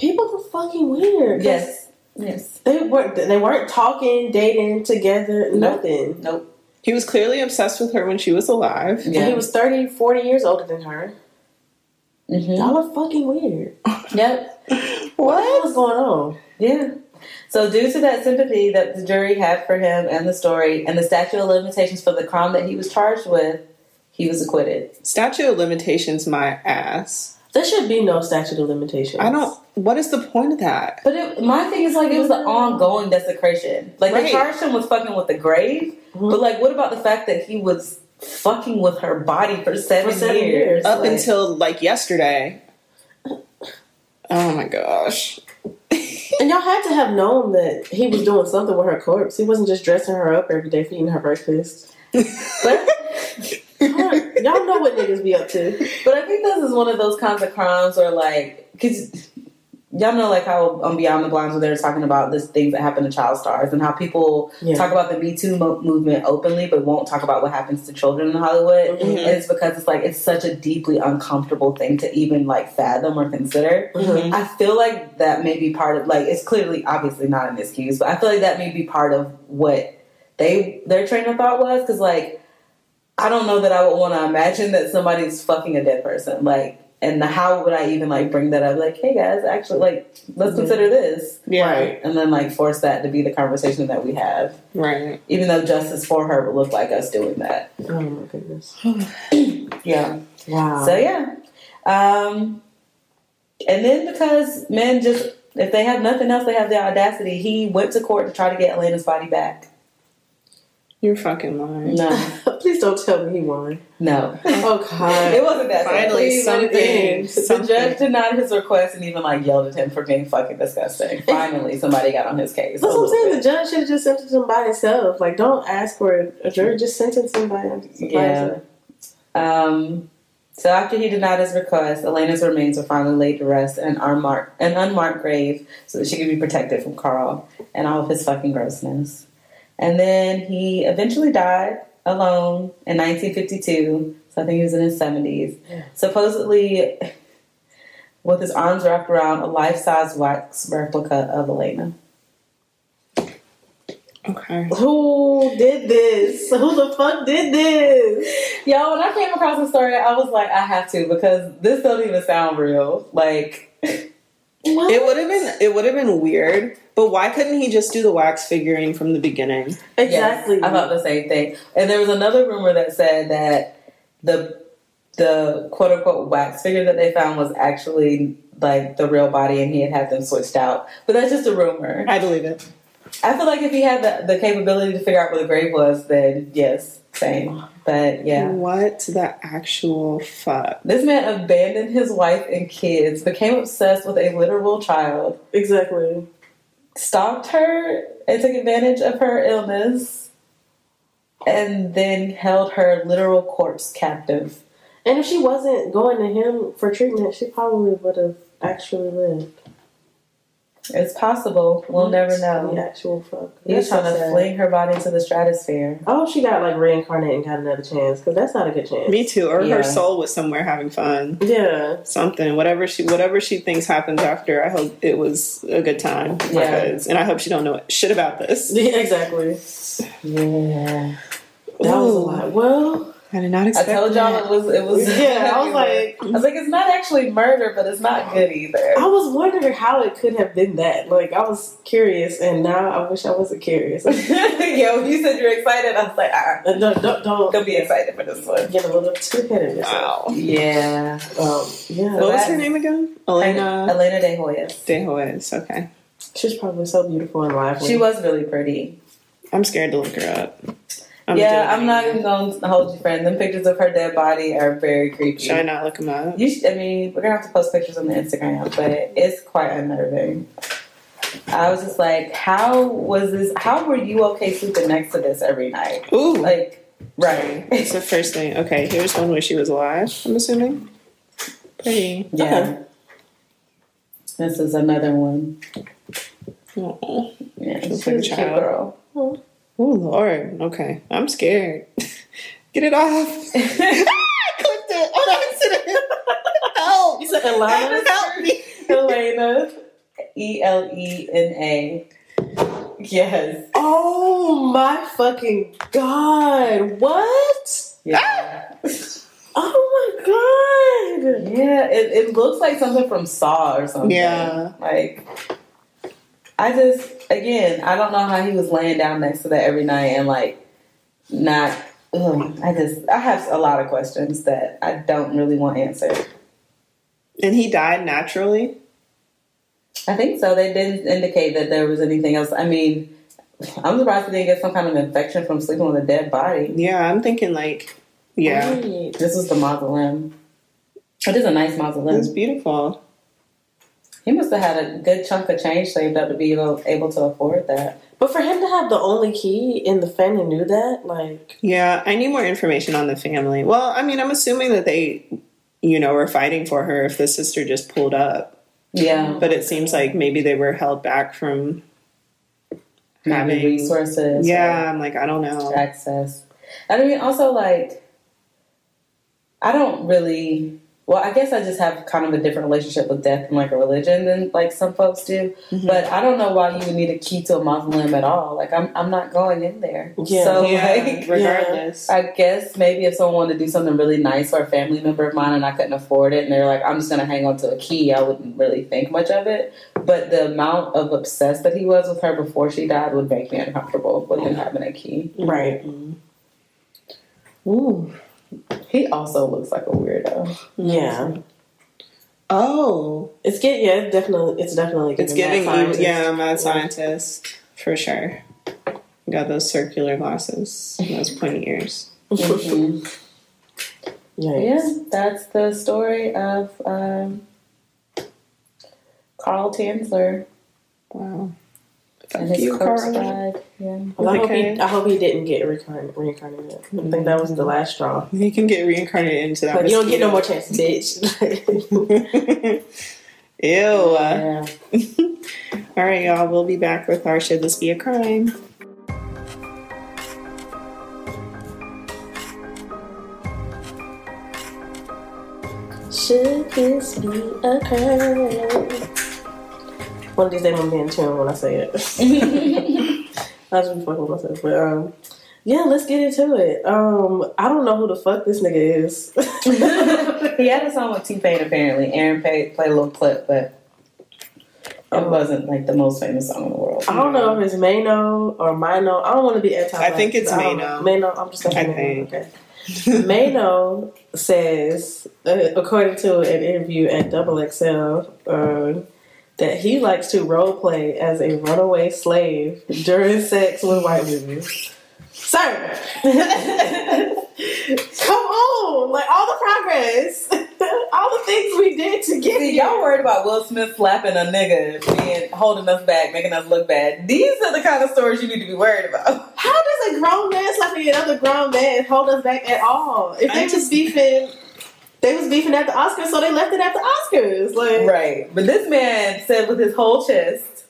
are fucking weird. Yes. Yes. They weren't. They weren't talking, dating together, Nope. nothing. Nope. He was clearly obsessed with her when she was alive. Yeah. And he was 30, 40 years older than her. Mm-hmm. Y'all are fucking weird. Yep. What the hell is going on? Yeah. So, due to that sympathy that the jury had for him and the story, and the statute of limitations for the crime that he was charged with, he was acquitted. Statute of limitations, my ass. There should be no statute of limitations. I don't. What is the point of that? But it, my thing is like it was an ongoing desecration. Like they Right. charged him with fucking with the grave, Mhm. but like what about the fact that he was fucking with her body for seven, For seven years? years. Up Like, until like yesterday. Oh my gosh. And y'all had to have known that he was doing something with her corpse. He wasn't just dressing her up every day, feeding her breakfast. but y'all know what niggas be up to. but I think this is one of those kinds of crimes where like because y'all know like how on Beyond the Blinds when they're talking about this things that happen to child stars and how people Yeah. talk about the Me Too mo- movement openly but won't talk about what happens to children in Hollywood. Mhm. And it's because it's like it's such a deeply uncomfortable thing to even like fathom or consider. Mhm. I feel like that may be part of like it's clearly obviously not an excuse, but I feel like that may be part of what they their train of thought was because like I don't know that I would want to imagine that somebody's fucking a dead person like. And how would I even like bring that up? Like, hey guys, actually, like, let's Mhm. consider this, Yeah. Right. and then like force that to be the conversation that we have, Right. even though justice for her would look like us doing that. Oh my goodness. Yeah. Wow. So yeah, um, and then because men just if they have nothing else, they have the audacity. He went to court to try to get Elena's body back. You're fucking lying. No, Please don't tell me he won. no, Oh it wasn't that. Finally, something- in. something. The judge denied his request and even like yelled at him for being fucking disgusting. Finally, somebody got on his case. That's what I'm saying. The judge should have just sentenced him by himself. Like, don't ask for a, a jury. Just sentence him by, by Yeah. himself. Um, so after he denied his request, Elena's remains were finally laid to rest in an unmarked, an unmarked grave so that she could be protected from Carl and all of his fucking grossness. And then he eventually died alone in 1952. So I think he was in his 70s. Yeah. Supposedly with his arms wrapped around a life-size wax replica of Elena. Okay. Who did this? Who the fuck did this? Yo, when I came across the story, I was like, I have to because this doesn't even sound real. Like, What? It would have been it would have been weird, but why couldn't he just do the wax figurine from the beginning? exactly. Yes, I thought the same thing. And there was another rumor that said that the the quote unquote wax figure that they found was actually like the real body, and he had had them switched out. But that's just a rumor. I believe it. I feel like if he had the, the capability to figure out where the grave was, then yes, same. But yeah. What the actual fuck? This man abandoned his wife and kids, became obsessed with a literal child, exactly. stalked her and took advantage of her illness, and then held her literal corpse captive. And if she wasn't going to him for treatment, she probably would have actually lived. It's possible. We'll never know. The know. actual fuck. He was That's trying so to sad. fling her body into the stratosphere. Oh, she got like reincarnated and got another chance because that's not a good chance. Me too. Or Yeah. her soul was somewhere having fun. Yeah. Something. Whatever she whatever she thinks happens after, I hope it was a good time. Yeah. Because- and I hope she don't know shit about this. Yeah, exactly. Yeah. That was a lot. Well, I did not I told y'all it that. was it was Yeah, I was like- I was like, it's not actually murder, but it's not good either. I was wondering how it could have been that. Like, I was curious, and now I wish I wasn't curious. Yo, when you said you're excited, I was like, ah, Uh, don't, don't, don't don't be excited for this one. get a little too ahead of yourself. Wow. Yeah. Um, yeah, What was her name again? Elena Elena De Hoyos. De Hoyos. Okay. she's probably so beautiful and lively. She was really pretty. I'm scared to look her up. I'm yeah, I'm not even going to hold you, friend. Them pictures of her dead body are very creepy. Should I not look him up? You should, I mean, we're gonna have to post pictures on the Instagram, but it's quite unnerving. I was just like, how was this? How were you okay sleeping next to this every night? Ooh. Like, right? It's the first thing. Okay, here's one where she was alive, I'm assuming. Pretty. Yeah. This is another one. Oh, Yeah, she's like a a cute child. Girl. Lord. Okay. I'm scared. Get it off. ah, accident. On accident. Help. You said Elena? Help me. Elena. E L E N A. Yes. Oh my fucking god! What? Yeah. Oh my god! Yeah, it, it looks like something from Saw or something. Yeah. Like, I just, again, I don't know how he was laying down next to that every night and, like, not. Ugh, I just, I have a lot of questions that I don't really want answered. And he died naturally. I think so. They didn't indicate that there was anything else. I mean, I'm surprised he didn't get some kind of infection from sleeping with a dead body. Yeah, I'm thinking like, yeah, Right. This is the mausoleum. It is a nice it It's beautiful. He must have had a good chunk of change saved up to be able, able to afford that. But for him to have the only key and the family knew that, like, Yeah, I need more information on the family. Well, I mean, I'm assuming that they, you know, were fighting for her if the sister just pulled up. Yeah. But it seems like maybe they were held back from Maybe having resources. Yeah, I'm like, I don't know. or access. I mean, also, like, I don't really. Well, I guess I just have kind of a different relationship with death and like a religion than like some folks do. Mm-hmm. But I don't know why you would need a key to a mausoleum at all. Like, I'm I'm not going in there. Yeah. So Yeah, like, regardless. I guess maybe if someone wanted to do something really nice for a family member of mine and I couldn't afford it and they're like, I'm just gonna hang on to a key, I wouldn't really think much of it. But the amount of obsessed that he was with her before she died would make me uncomfortable with him having a key. right? Ooh. He also looks like a weirdo. Yeah, Oh, it's get yeah, it's definitely, it's definitely it's giving giving mad evil. Yeah, mad scientist for sure. Got those circular glasses, and those pointy ears. Mhm. Yikes. yeah, that's the story of um, Carl Tanzler Wow. And Fuck his you, corpse Carl. died. Yeah. Well, I hope Okay. he, I hope he didn't get reincarnated. reincarnated. I think that was the mm-hmm. last straw. He can get reincarnated into that. Like, you don't get no more mosquito. chances, bitch. Ew. Yeah. All right, y'all. We'll be back with our Should This Be a Crime? Should this be a crime? One of these days I'm gonna be in tune when I say it. I just be fucking with myself, but um, yeah, let's get into it. Um, I don't know who the fuck this nigga is. he had a song with T Pain apparently. Aaron played, played a little clip, but it wasn't like the most famous song in the world. I don't know if it's Mano or Mino. I don't want to be anti. I think it's Mano. Mano. Mano. I'm just gonna I think. Okay. Mano says, uh, according to an interview at Double XL, uh, that he likes to role play as a runaway slave during sex with white women. Sir, come on! Like all the progress, all the things we did to get See, here. y'all worried about Will Smith slapping a nigga, being holding us back, making us look bad. These are the kind of stories you need to be worried about. How does a grown man slapping another grown man hold us back at all? If they I just- beefing, they was beefing at the Oscars, so they left it at the Oscars. Like, Right. But this man said with his whole chest,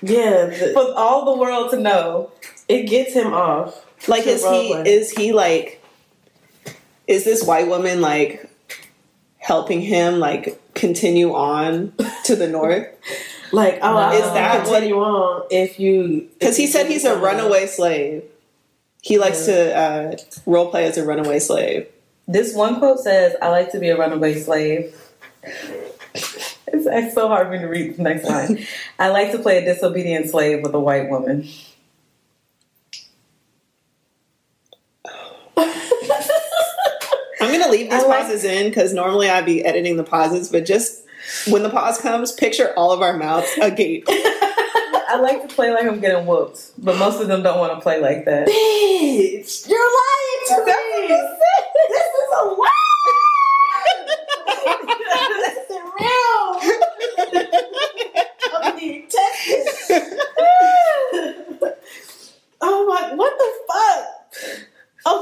yeah, the, for all the world to know, it gets him off. Like, is he? Is he like? Is this white woman like helping him like continue on to the north? Like, oh, I Is that what you want if you Because he said he's a runaway slave. He likes to uh, role play as a runaway slave. This one quote says, I like to be a runaway slave. It's, it's so hard for me to read the next line. I like to play a disobedient slave with a white woman. I'm gonna leave these like- pauses in because normally I'd be editing the pauses, but just when the pause comes, picture all of our mouths agape. I like to play like I'm getting whooped, but most of them don't want to play like that. Bitch, you're lying to me. Is a lie. this isn't real. I'm being tested. oh my, what the fuck?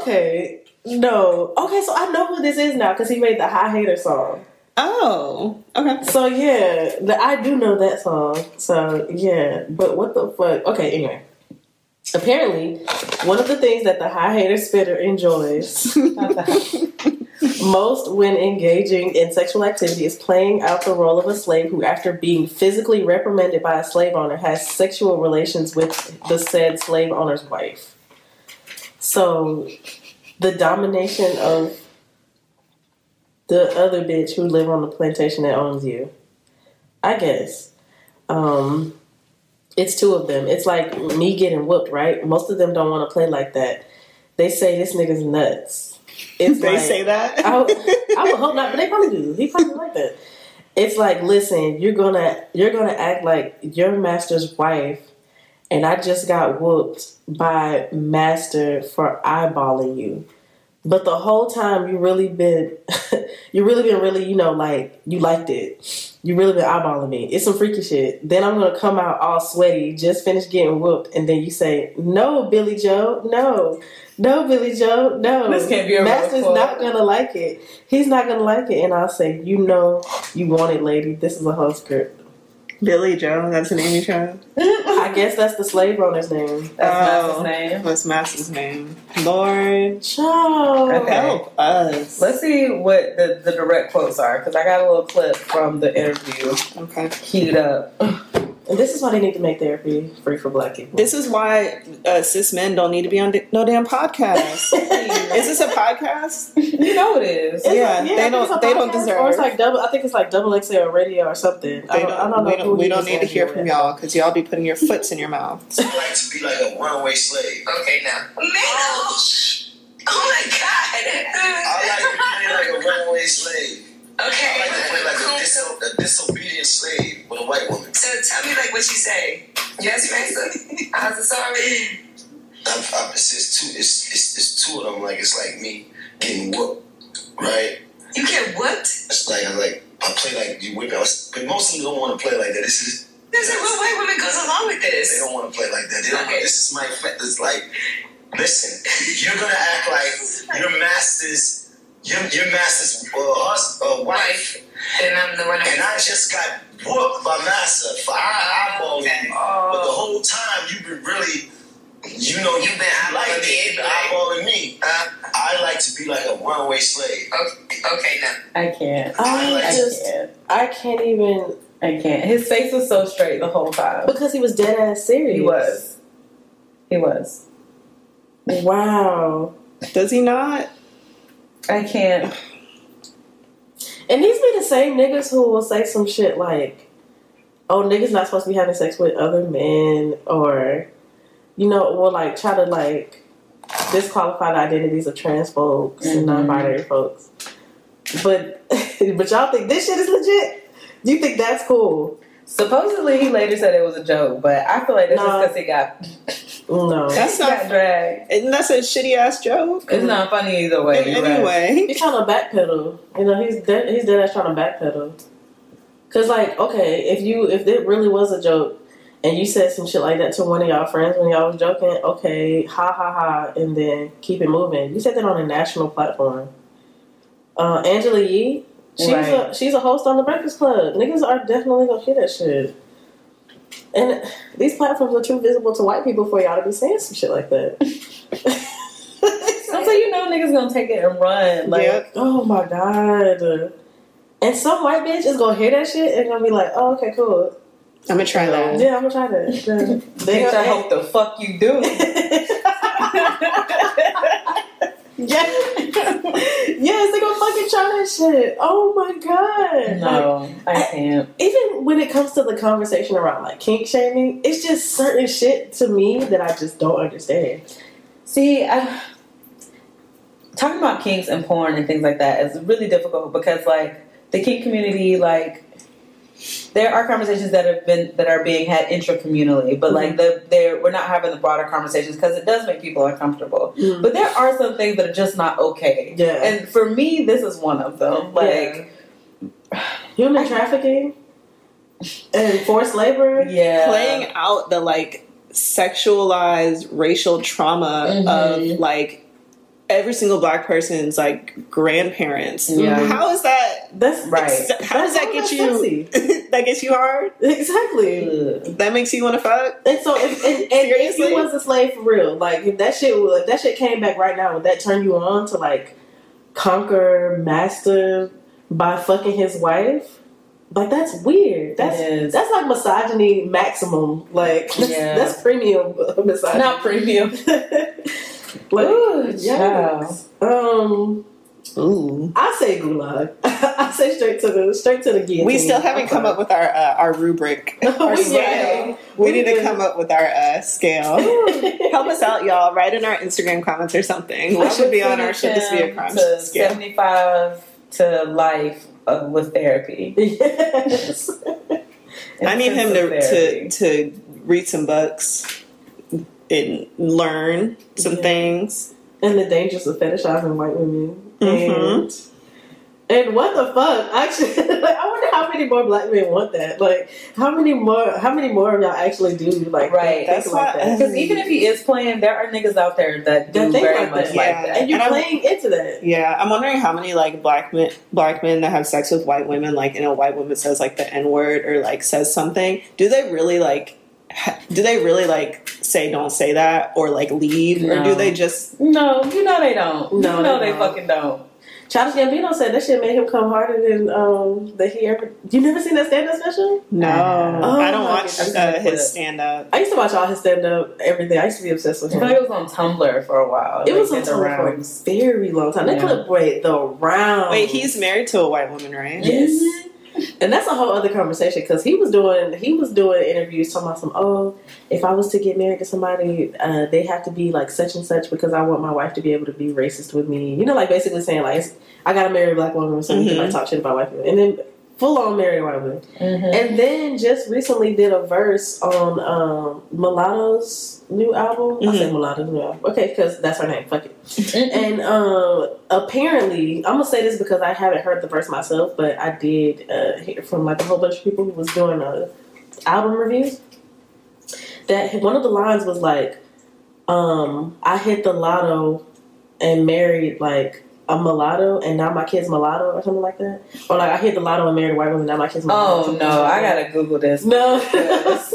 Okay, no. Okay, so I know who this is now because he made the High Hater song. Oh, okay. So yeah, the, I do know that song. So yeah, but what the fuck? Okay, anyway. Apparently, one of the things that the high hater spitter enjoys Most, when engaging in sexual activity, is playing out the role of a slave who, after being physically reprimanded by a slave owner, has sexual relations with the said slave owner's wife. So, the domination of the other bitch who live on the plantation that owns you. I guess. Um, it's two of them. It's like me getting whooped, right? Most of them don't want to play like that. They say this nigga's nuts. It's They like- say that. I, I would hope not, but they probably do. He probably like that. It's like, listen, you're gonna you're gonna act like your master's wife, and I just got whooped by master for eyeballing you. But the whole time you really been you really been really, you know, like you liked it. You really been eyeballing me. It's some freaky shit. Then I'm gonna come out all sweaty, just finished getting whooped, and then you say, No, Billy Joe, no. No, Billy Joe, no. This can't be a Master's not gonna like it. He's not gonna like it. And I'll say, You know you want it, lady. This is a whole script. Billy Joe, that's the name you chose. I guess that's the slave owner's name. That's Oh. Master's name. What's Master's name? Lord, Child. Okay. help us. Let's see what the, the direct quotes are because I got a little clip from the interview Okay. queued up. And this is why they need to make therapy free for black people. This is why uh, cis men don't need to be on di- no damn podcast. is this a podcast? you know it is. It's- Yeah, I they don't- they don't podcast, deserve- Or it's like double. I think it's like double XL radio or something. I don't, don't, I don't know we who don't, we don't need to hear interviewing. from y'all because y'all be putting your foots in your mouth. I like to be like a runaway slave. Okay, now. Man, oh, oh my god. I like to play like a runaway slave. Okay. I like to play like a, diso- a slave with a white woman. So tell me like what you say. Yes. How's it sorry? I'm, I'm, it's, it's two. It's, it's it's two of them. Like it's like me getting whooped, right? You get whooped? It's like I like I play like you whip but most of them don't want to play like that. This is There's a what white woman goes along with this? they don't want to play like that. They don't. Okay. This is my. It's like, listen, you're gonna act like your master's. Your, your master's uh, hus- uh, wife, Then I'm the one and I just got whooped by master for eye- eyeballing Okay. you. But the whole time you've been really, you know, you've been eyeballing like me it, you've eyeballing me. Uh, I like to be like a runaway slave. okay, okay, now. I can't. I I just, can't. I can't even I can't. His face was so straight the whole time. because he was dead ass serious. He was. He was. Wow. Does he not? I can't. And these be the same niggas who will say some shit like, "Oh, niggas not supposed to be having sex with other men," or, you know, will like try to like disqualify the identities of trans folks and Mhm. non-binary folks. But, but y'all think this shit is legit? You think that's cool? Supposedly, he later said it was a joke, but I feel like this No. just because he got, No. That's he got not. dragged. Isn't that a shitty ass joke? It's not funny either way. you're right. anyway, He's trying to backpedal. You know, he's dead. He's dead ass trying to backpedal. Cause like, okay, if you if it really was a joke, and you said some shit like that to one of y'all friends when y'all was joking, okay, ha ha ha, and then keep it moving. You said that on a national platform. Uh, Angela Yee, she's Right. a she's a host on the Breakfast Club. Niggas are definitely gonna hear that shit. And these platforms are too visible to white people for y'all to be saying some shit like that. So you know niggas gonna take it and run. Like, Yep. Oh my god. And some white bitch is gonna hear that shit and gonna be like, oh, okay, cool. I'm gonna try that. Yeah, I'm gonna try that. Yeah. They bitch, I hope the fuck you do. yeah. yes, they gonna fucking try that shit. Oh my god. Like, no, I can't. even when it comes to the conversation around like kink shaming, it's just certain shit to me that I just don't understand. See, I, talking about kinks and porn and things like that is really difficult because, like, the kink community, like, there are conversations that have been that are being had intracommunally, but like the there we're not having the broader conversations because it does make people uncomfortable. Mm. But there are some things that are just not okay. Yeah. and for me, this is one of them. Like, Human trafficking and forced labor. yeah, Playing out the like sexualized racial trauma Mhm. of like every single black person's like grandparents. Yeah. How is that? That's Right. How does that get you? that gets you hard. Exactly. That makes you want to fuck. And so, if, and, and if you was a slave for real, like if that shit, if that shit came back right now, would that turn you on to like conquer, master by fucking his wife. Like that's weird. That's that's like misogyny maximum. Like that's, Yeah. that's premium uh, misogyny. Not premium. like, Ooh, yikes. Um, Ooh. I say gulag. I say straight to the straight to the guillotine. We still haven't come up with our uh, our rubric, our We scale. did. We We need to come up with our uh, scale. Help us out, y'all. Write in our Instagram comments or something. What should be on our should this be a crime to scale? seventy-five to life uh, with therapy. yes. I need him to, Intensive to to read some books and learn some Yeah. things. and the dangers of fetishizing white women. Mhm. And and what the fuck? Actually, like, I wonder how many more black men want that. Like, how many more? How many more of y'all actually do like Right. That's like why- that. Because even if he is playing, there are niggas out there that do very like much that. like Yeah. that. and you're And playing into that. Yeah, I'm wondering how many like black men black men that have sex with white women, like, and a white woman says like the n word or like says something. Do they really like? Ha- do they really like say don't say that or like leave or do they just? No, you know they don't. No, you know they they, don't. fucking don't. Childish Gambino said that shit made him come harder than um that he ever. You never seen that stand up special? No, Oh I don't watch uh, his stand up. I used to watch all his stand up, everything. I used to be obsessed with him. feel it was on Tumblr for a while. It Like, was on in the Tumblr for a very long time. That clip went the round. Wait, he's married to a white woman, right? Yes. And that's a whole other conversation because he was doing he was doing interviews talking about some oh if I was to get married to somebody uh, they have to be like such and such because I want my wife to be able to be racist with me. You know like basically saying like I gotta marry a black woman so we can like talk shit about white people. And then full on marry a woman Mhm. and then just recently did a verse on um, Mulatto's new album. I said Mulatto's new album. Okay because that's her name. Fuck it. And um, apparently, I'm gonna say this because I haven't heard the verse myself, but I did uh, hear from like a whole bunch of people who was doing uh, album review That one of the lines was like, um, "I hit the lotto and married like a mulatto, and now my kid's mulatto, or something like that." Or like, "I hit the lotto and married a white woman, now my kid's mulatto." Oh no, I gotta Google this. no.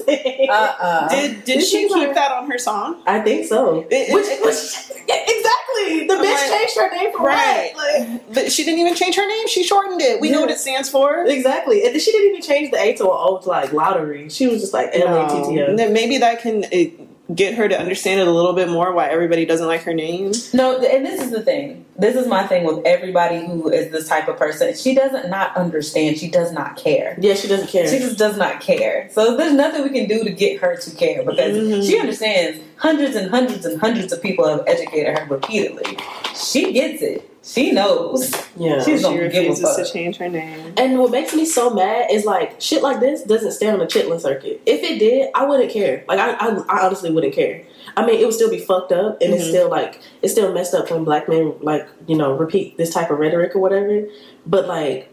Uh uh Did did It she keep like- that on her song? I think so. It- which, it- which, yeah, exactly. The I'm bitch like- changed her name for Right. what? Like, But she didn't even change her name. She shortened it. We know what it stands for. Exactly. And she didn't even change the A to an O to like lottery. She was just like L A T T No. O. Then maybe that can get her to understand it a little bit more why everybody doesn't like her name. No, and this is the thing. This is my thing with everybody who is this type of person. She doesn't not understand. She does not care. Yeah, she doesn't care. She just does not care. So there's nothing we can do to get her to care because Mhm. she understands hundreds and hundreds and hundreds of people have educated her repeatedly. She gets it. She knows. yeah. She's She don't give a refuses fuck. to change her name. and what makes me so mad is like shit like this doesn't stay on the chitlin circuit. If it did, I wouldn't care. Like I, I, I honestly wouldn't care. I mean, it would still be fucked up, and it's Mhm. still like it's still messed up when black men like you know repeat this type of rhetoric or whatever. But like,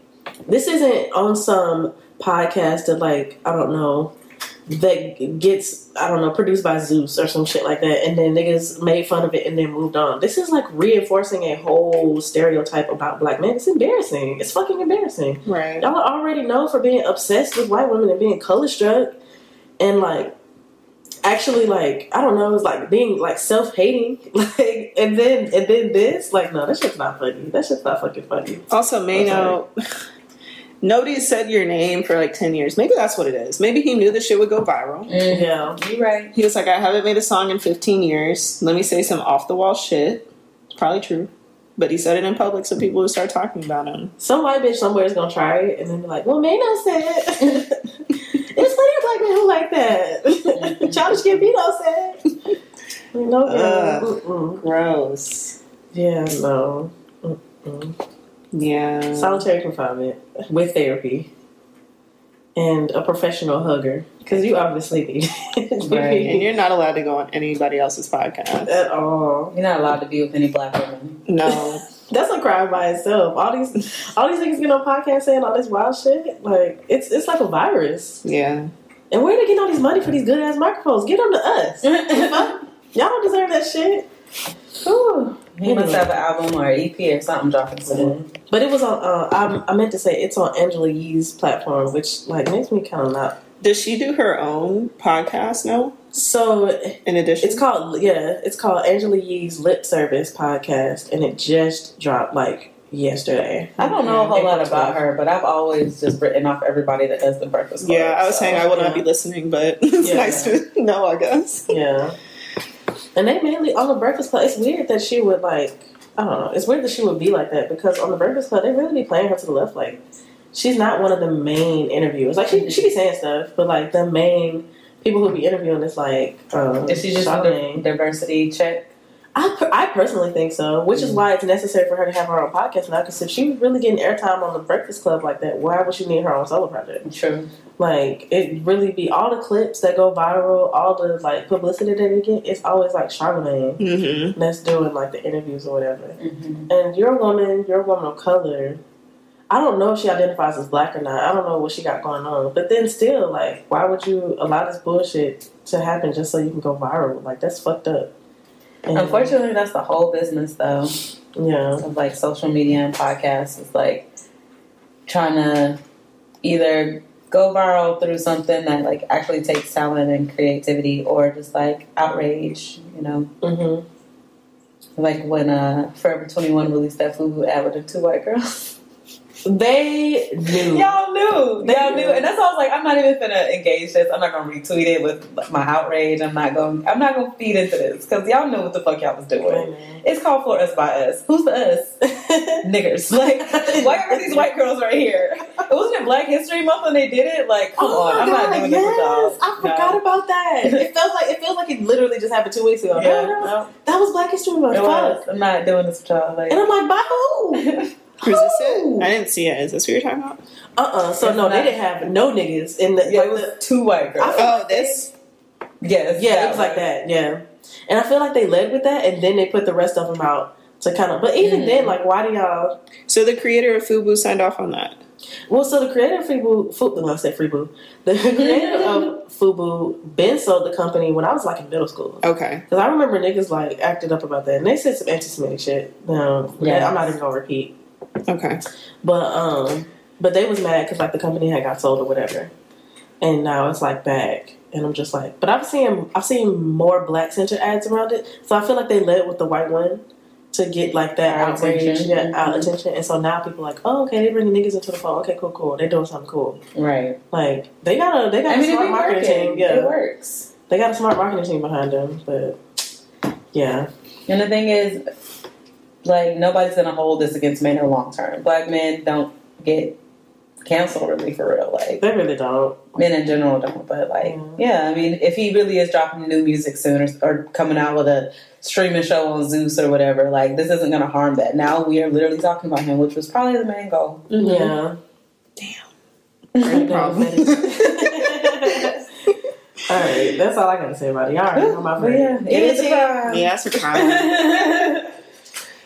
this isn't on some podcast that like I don't know that gets I don't know produced by Zeus or some shit like that, and then niggas made fun of it and then moved on. This is like reinforcing a whole stereotype about black men. It's embarrassing. It's fucking embarrassing. Right. Y'all are already known for being obsessed with white women and being color struck, and like actually like I don't know, it's like being like self hating, like and then and then this like no, that shit's not funny. That shit's not fucking funny. Also, Mano, nobody said your name for like 10 years. Maybe that's what it is. Maybe he knew the shit would go viral. Mm, Yeah. you're right. He was like, I haven't made a song in 15 years. Let me say some off the wall shit. It's probably true. But he said it in public so people would start talking about him. Some white bitch somewhere is gonna try it and then be like, well, Mano said. There's plenty of black men who like that. Childish Gambino said. No, Ugh. mm-mm. Gross. yeah, no. Mm-mm. Yeah. Solitary confinement with therapy and a professional hugger because you obviously need it Right. and you're not allowed to go on anybody else's podcast. at all. You're not allowed to be with any black women. No. That's a crime by itself. All these, all these niggas get on podcast saying all this wild shit. Like it's it's like a virus. Yeah. And where they getting all this money for these good ass microphones? Get them to us. Y'all don't deserve that shit. Ooh. He must have an album or an EP or something dropping soon. Mm-hmm. But it was on. Uh, I, I meant to say it's on Angela Yee's platform, which like makes me kind of not. Does she do her own podcast now? So In addition? it's called yeah, it's called Angela Yee's Lip Service podcast, and it just dropped like yesterday. I don't know a whole mm-hmm. lot about her, but I've always just written off everybody that does the Breakfast Club. Yeah, I was so, saying I will not yeah. be listening, but it's Yeah. nice to know, I guess. Yeah. And they mainly on the Breakfast Club. It's weird that she would like. I don't know. It's weird that she would be like that because on the Breakfast Club they really be playing her to the left. Like she's not one of the main interviewers. Like she she be saying stuff, but like the main people who be interviewing is like. Um, Is she just Charlamagne. a diversity check? I, I personally think so, which is why it's necessary for her to have her own podcast now. Because if she was really getting airtime on the Breakfast Club like that, why would she need her own solo project? True. Like it really be all the clips that go viral, all the like publicity that they get. It's always like Charlamagne Mm-hmm. that's doing like the interviews or whatever. Mm-hmm. And you're a woman, you're a woman of color. I don't know if she identifies as black or not. I don't know what she got going on. But then still, like, why would you allow this bullshit to happen just so you can go viral? Like that's fucked up. Unfortunately, that's the whole business, though, yeah. of like social media and podcasts. It's like trying to either go viral through something that like actually takes talent and creativity, or just like outrage. You know, hmm like when uh Forever Twenty One released that FUBU ad with the two white girls. They knew. Y'all knew. They Y'all knew. knew. And that's why I was like, I'm not even gonna engage this. I'm not gonna retweet it with my outrage. I'm not gonna I'm not gonna feed into this. Because y'all knew what the fuck y'all was doing. It's called for us by us. Who's the us? Niggers. Like why are these white girls right here? It wasn't it Black History Month when they did it? Like, come Oh on, I'm God, not doing this with y'all. yes. I forgot No. about that. It feels like it feels like it literally just happened two weeks ago. Yeah, No, no, no, that was Black History Month. it Fuck. was. I'm not doing this with y'all. Like And I'm like, by who? Who's this it? I didn't see it. Is this what you're talking about? Uh uh So It's no, they didn't have no niggas in the. yeah, it was the- two white girls. Oh, like this? yes, Yeah, it was like that. Yeah, and I feel like they led with that, and then they put the rest of them out to kind of. But even Mhm. then, like, why do y'all? So the creator of Fubu signed off on that. Well, so the creator of Fubu, Fu, no, I said Freeboo. The creator of Fubu, Ben sold the company when I was like in middle school. Okay. Because I remember niggas like acted up about that, and they said some anti-Semitic shit. No, Yes. I'm not even gonna repeat. Okay. But um, but they was mad because like the company had got sold or whatever, and now it's like back. And I'm just like, but I've seen I've seen more black center ads around it, so I feel like they led with the white one to get like that outrage, attention. yeah, our Mhm. attention. And so now people are like, oh, okay, they bringing niggas into the fold. Okay, cool, cool. They doing something cool. Right. Like they got a they got I mean, a smart marketing working. team. Yeah, It works. they got a smart marketing team behind them. But yeah, And the thing is, like, nobody's gonna hold this against men in the long term. Black men don't get canceled really for real. Like they really don't. men in general don't. But like, Mhm. yeah, I mean, if he really is dropping new music soon or, or coming out with a streaming show on Zeus or whatever, like this isn't gonna harm that. Now we are literally talking about him, which was probably the main goal. Yeah. No problem. all right, that's all I gotta say about it. Y'all already know my But yeah, friend. it is. Yeah, that's a crime.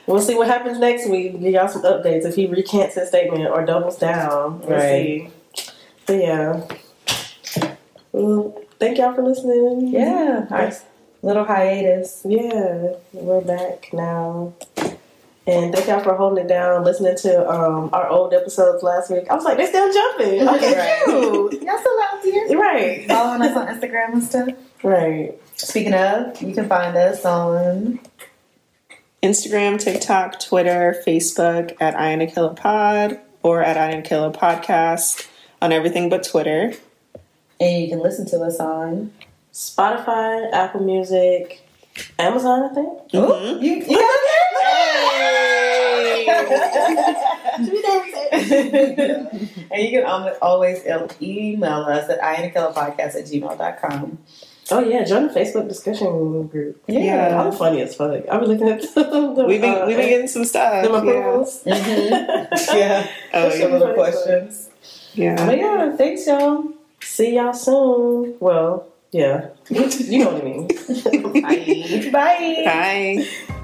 We'll see what happens next week. Give y'all some updates if he recants his statement or doubles down. We'll Right. see. But yeah. Well, thank y'all for listening. Yeah, our little hiatus. Yeah, we're back now. And thank y'all for holding it down, listening to um, our old episodes last week. I was like, they're still jumping. Okay, Right. cute. Y'all still out here? Right. Following us on Instagram and stuff. Right. Speaking of, you can find us on Instagram, TikTok, Twitter, Facebook at I and a Killer Pod or at I and a Killer Podcast on everything but Twitter. and you can listen to us on Spotify, Apple Music, Amazon, I think. Mm-hmm. Ooh, you, you got it? and you can always email us at iandakillerpodcast at gmail.com. Oh yeah, join the Facebook discussion group. Yeah. I'm funny as fuck. I've been looking at the, We've been uh, we've been getting some stuff. them Yeah. approvals. Yeah. Oh, Some yeah. little questions. Yeah. But yeah. yeah, thanks, y'all. See y'all soon. Well, yeah, you know what I mean. Bye. Bye. Bye.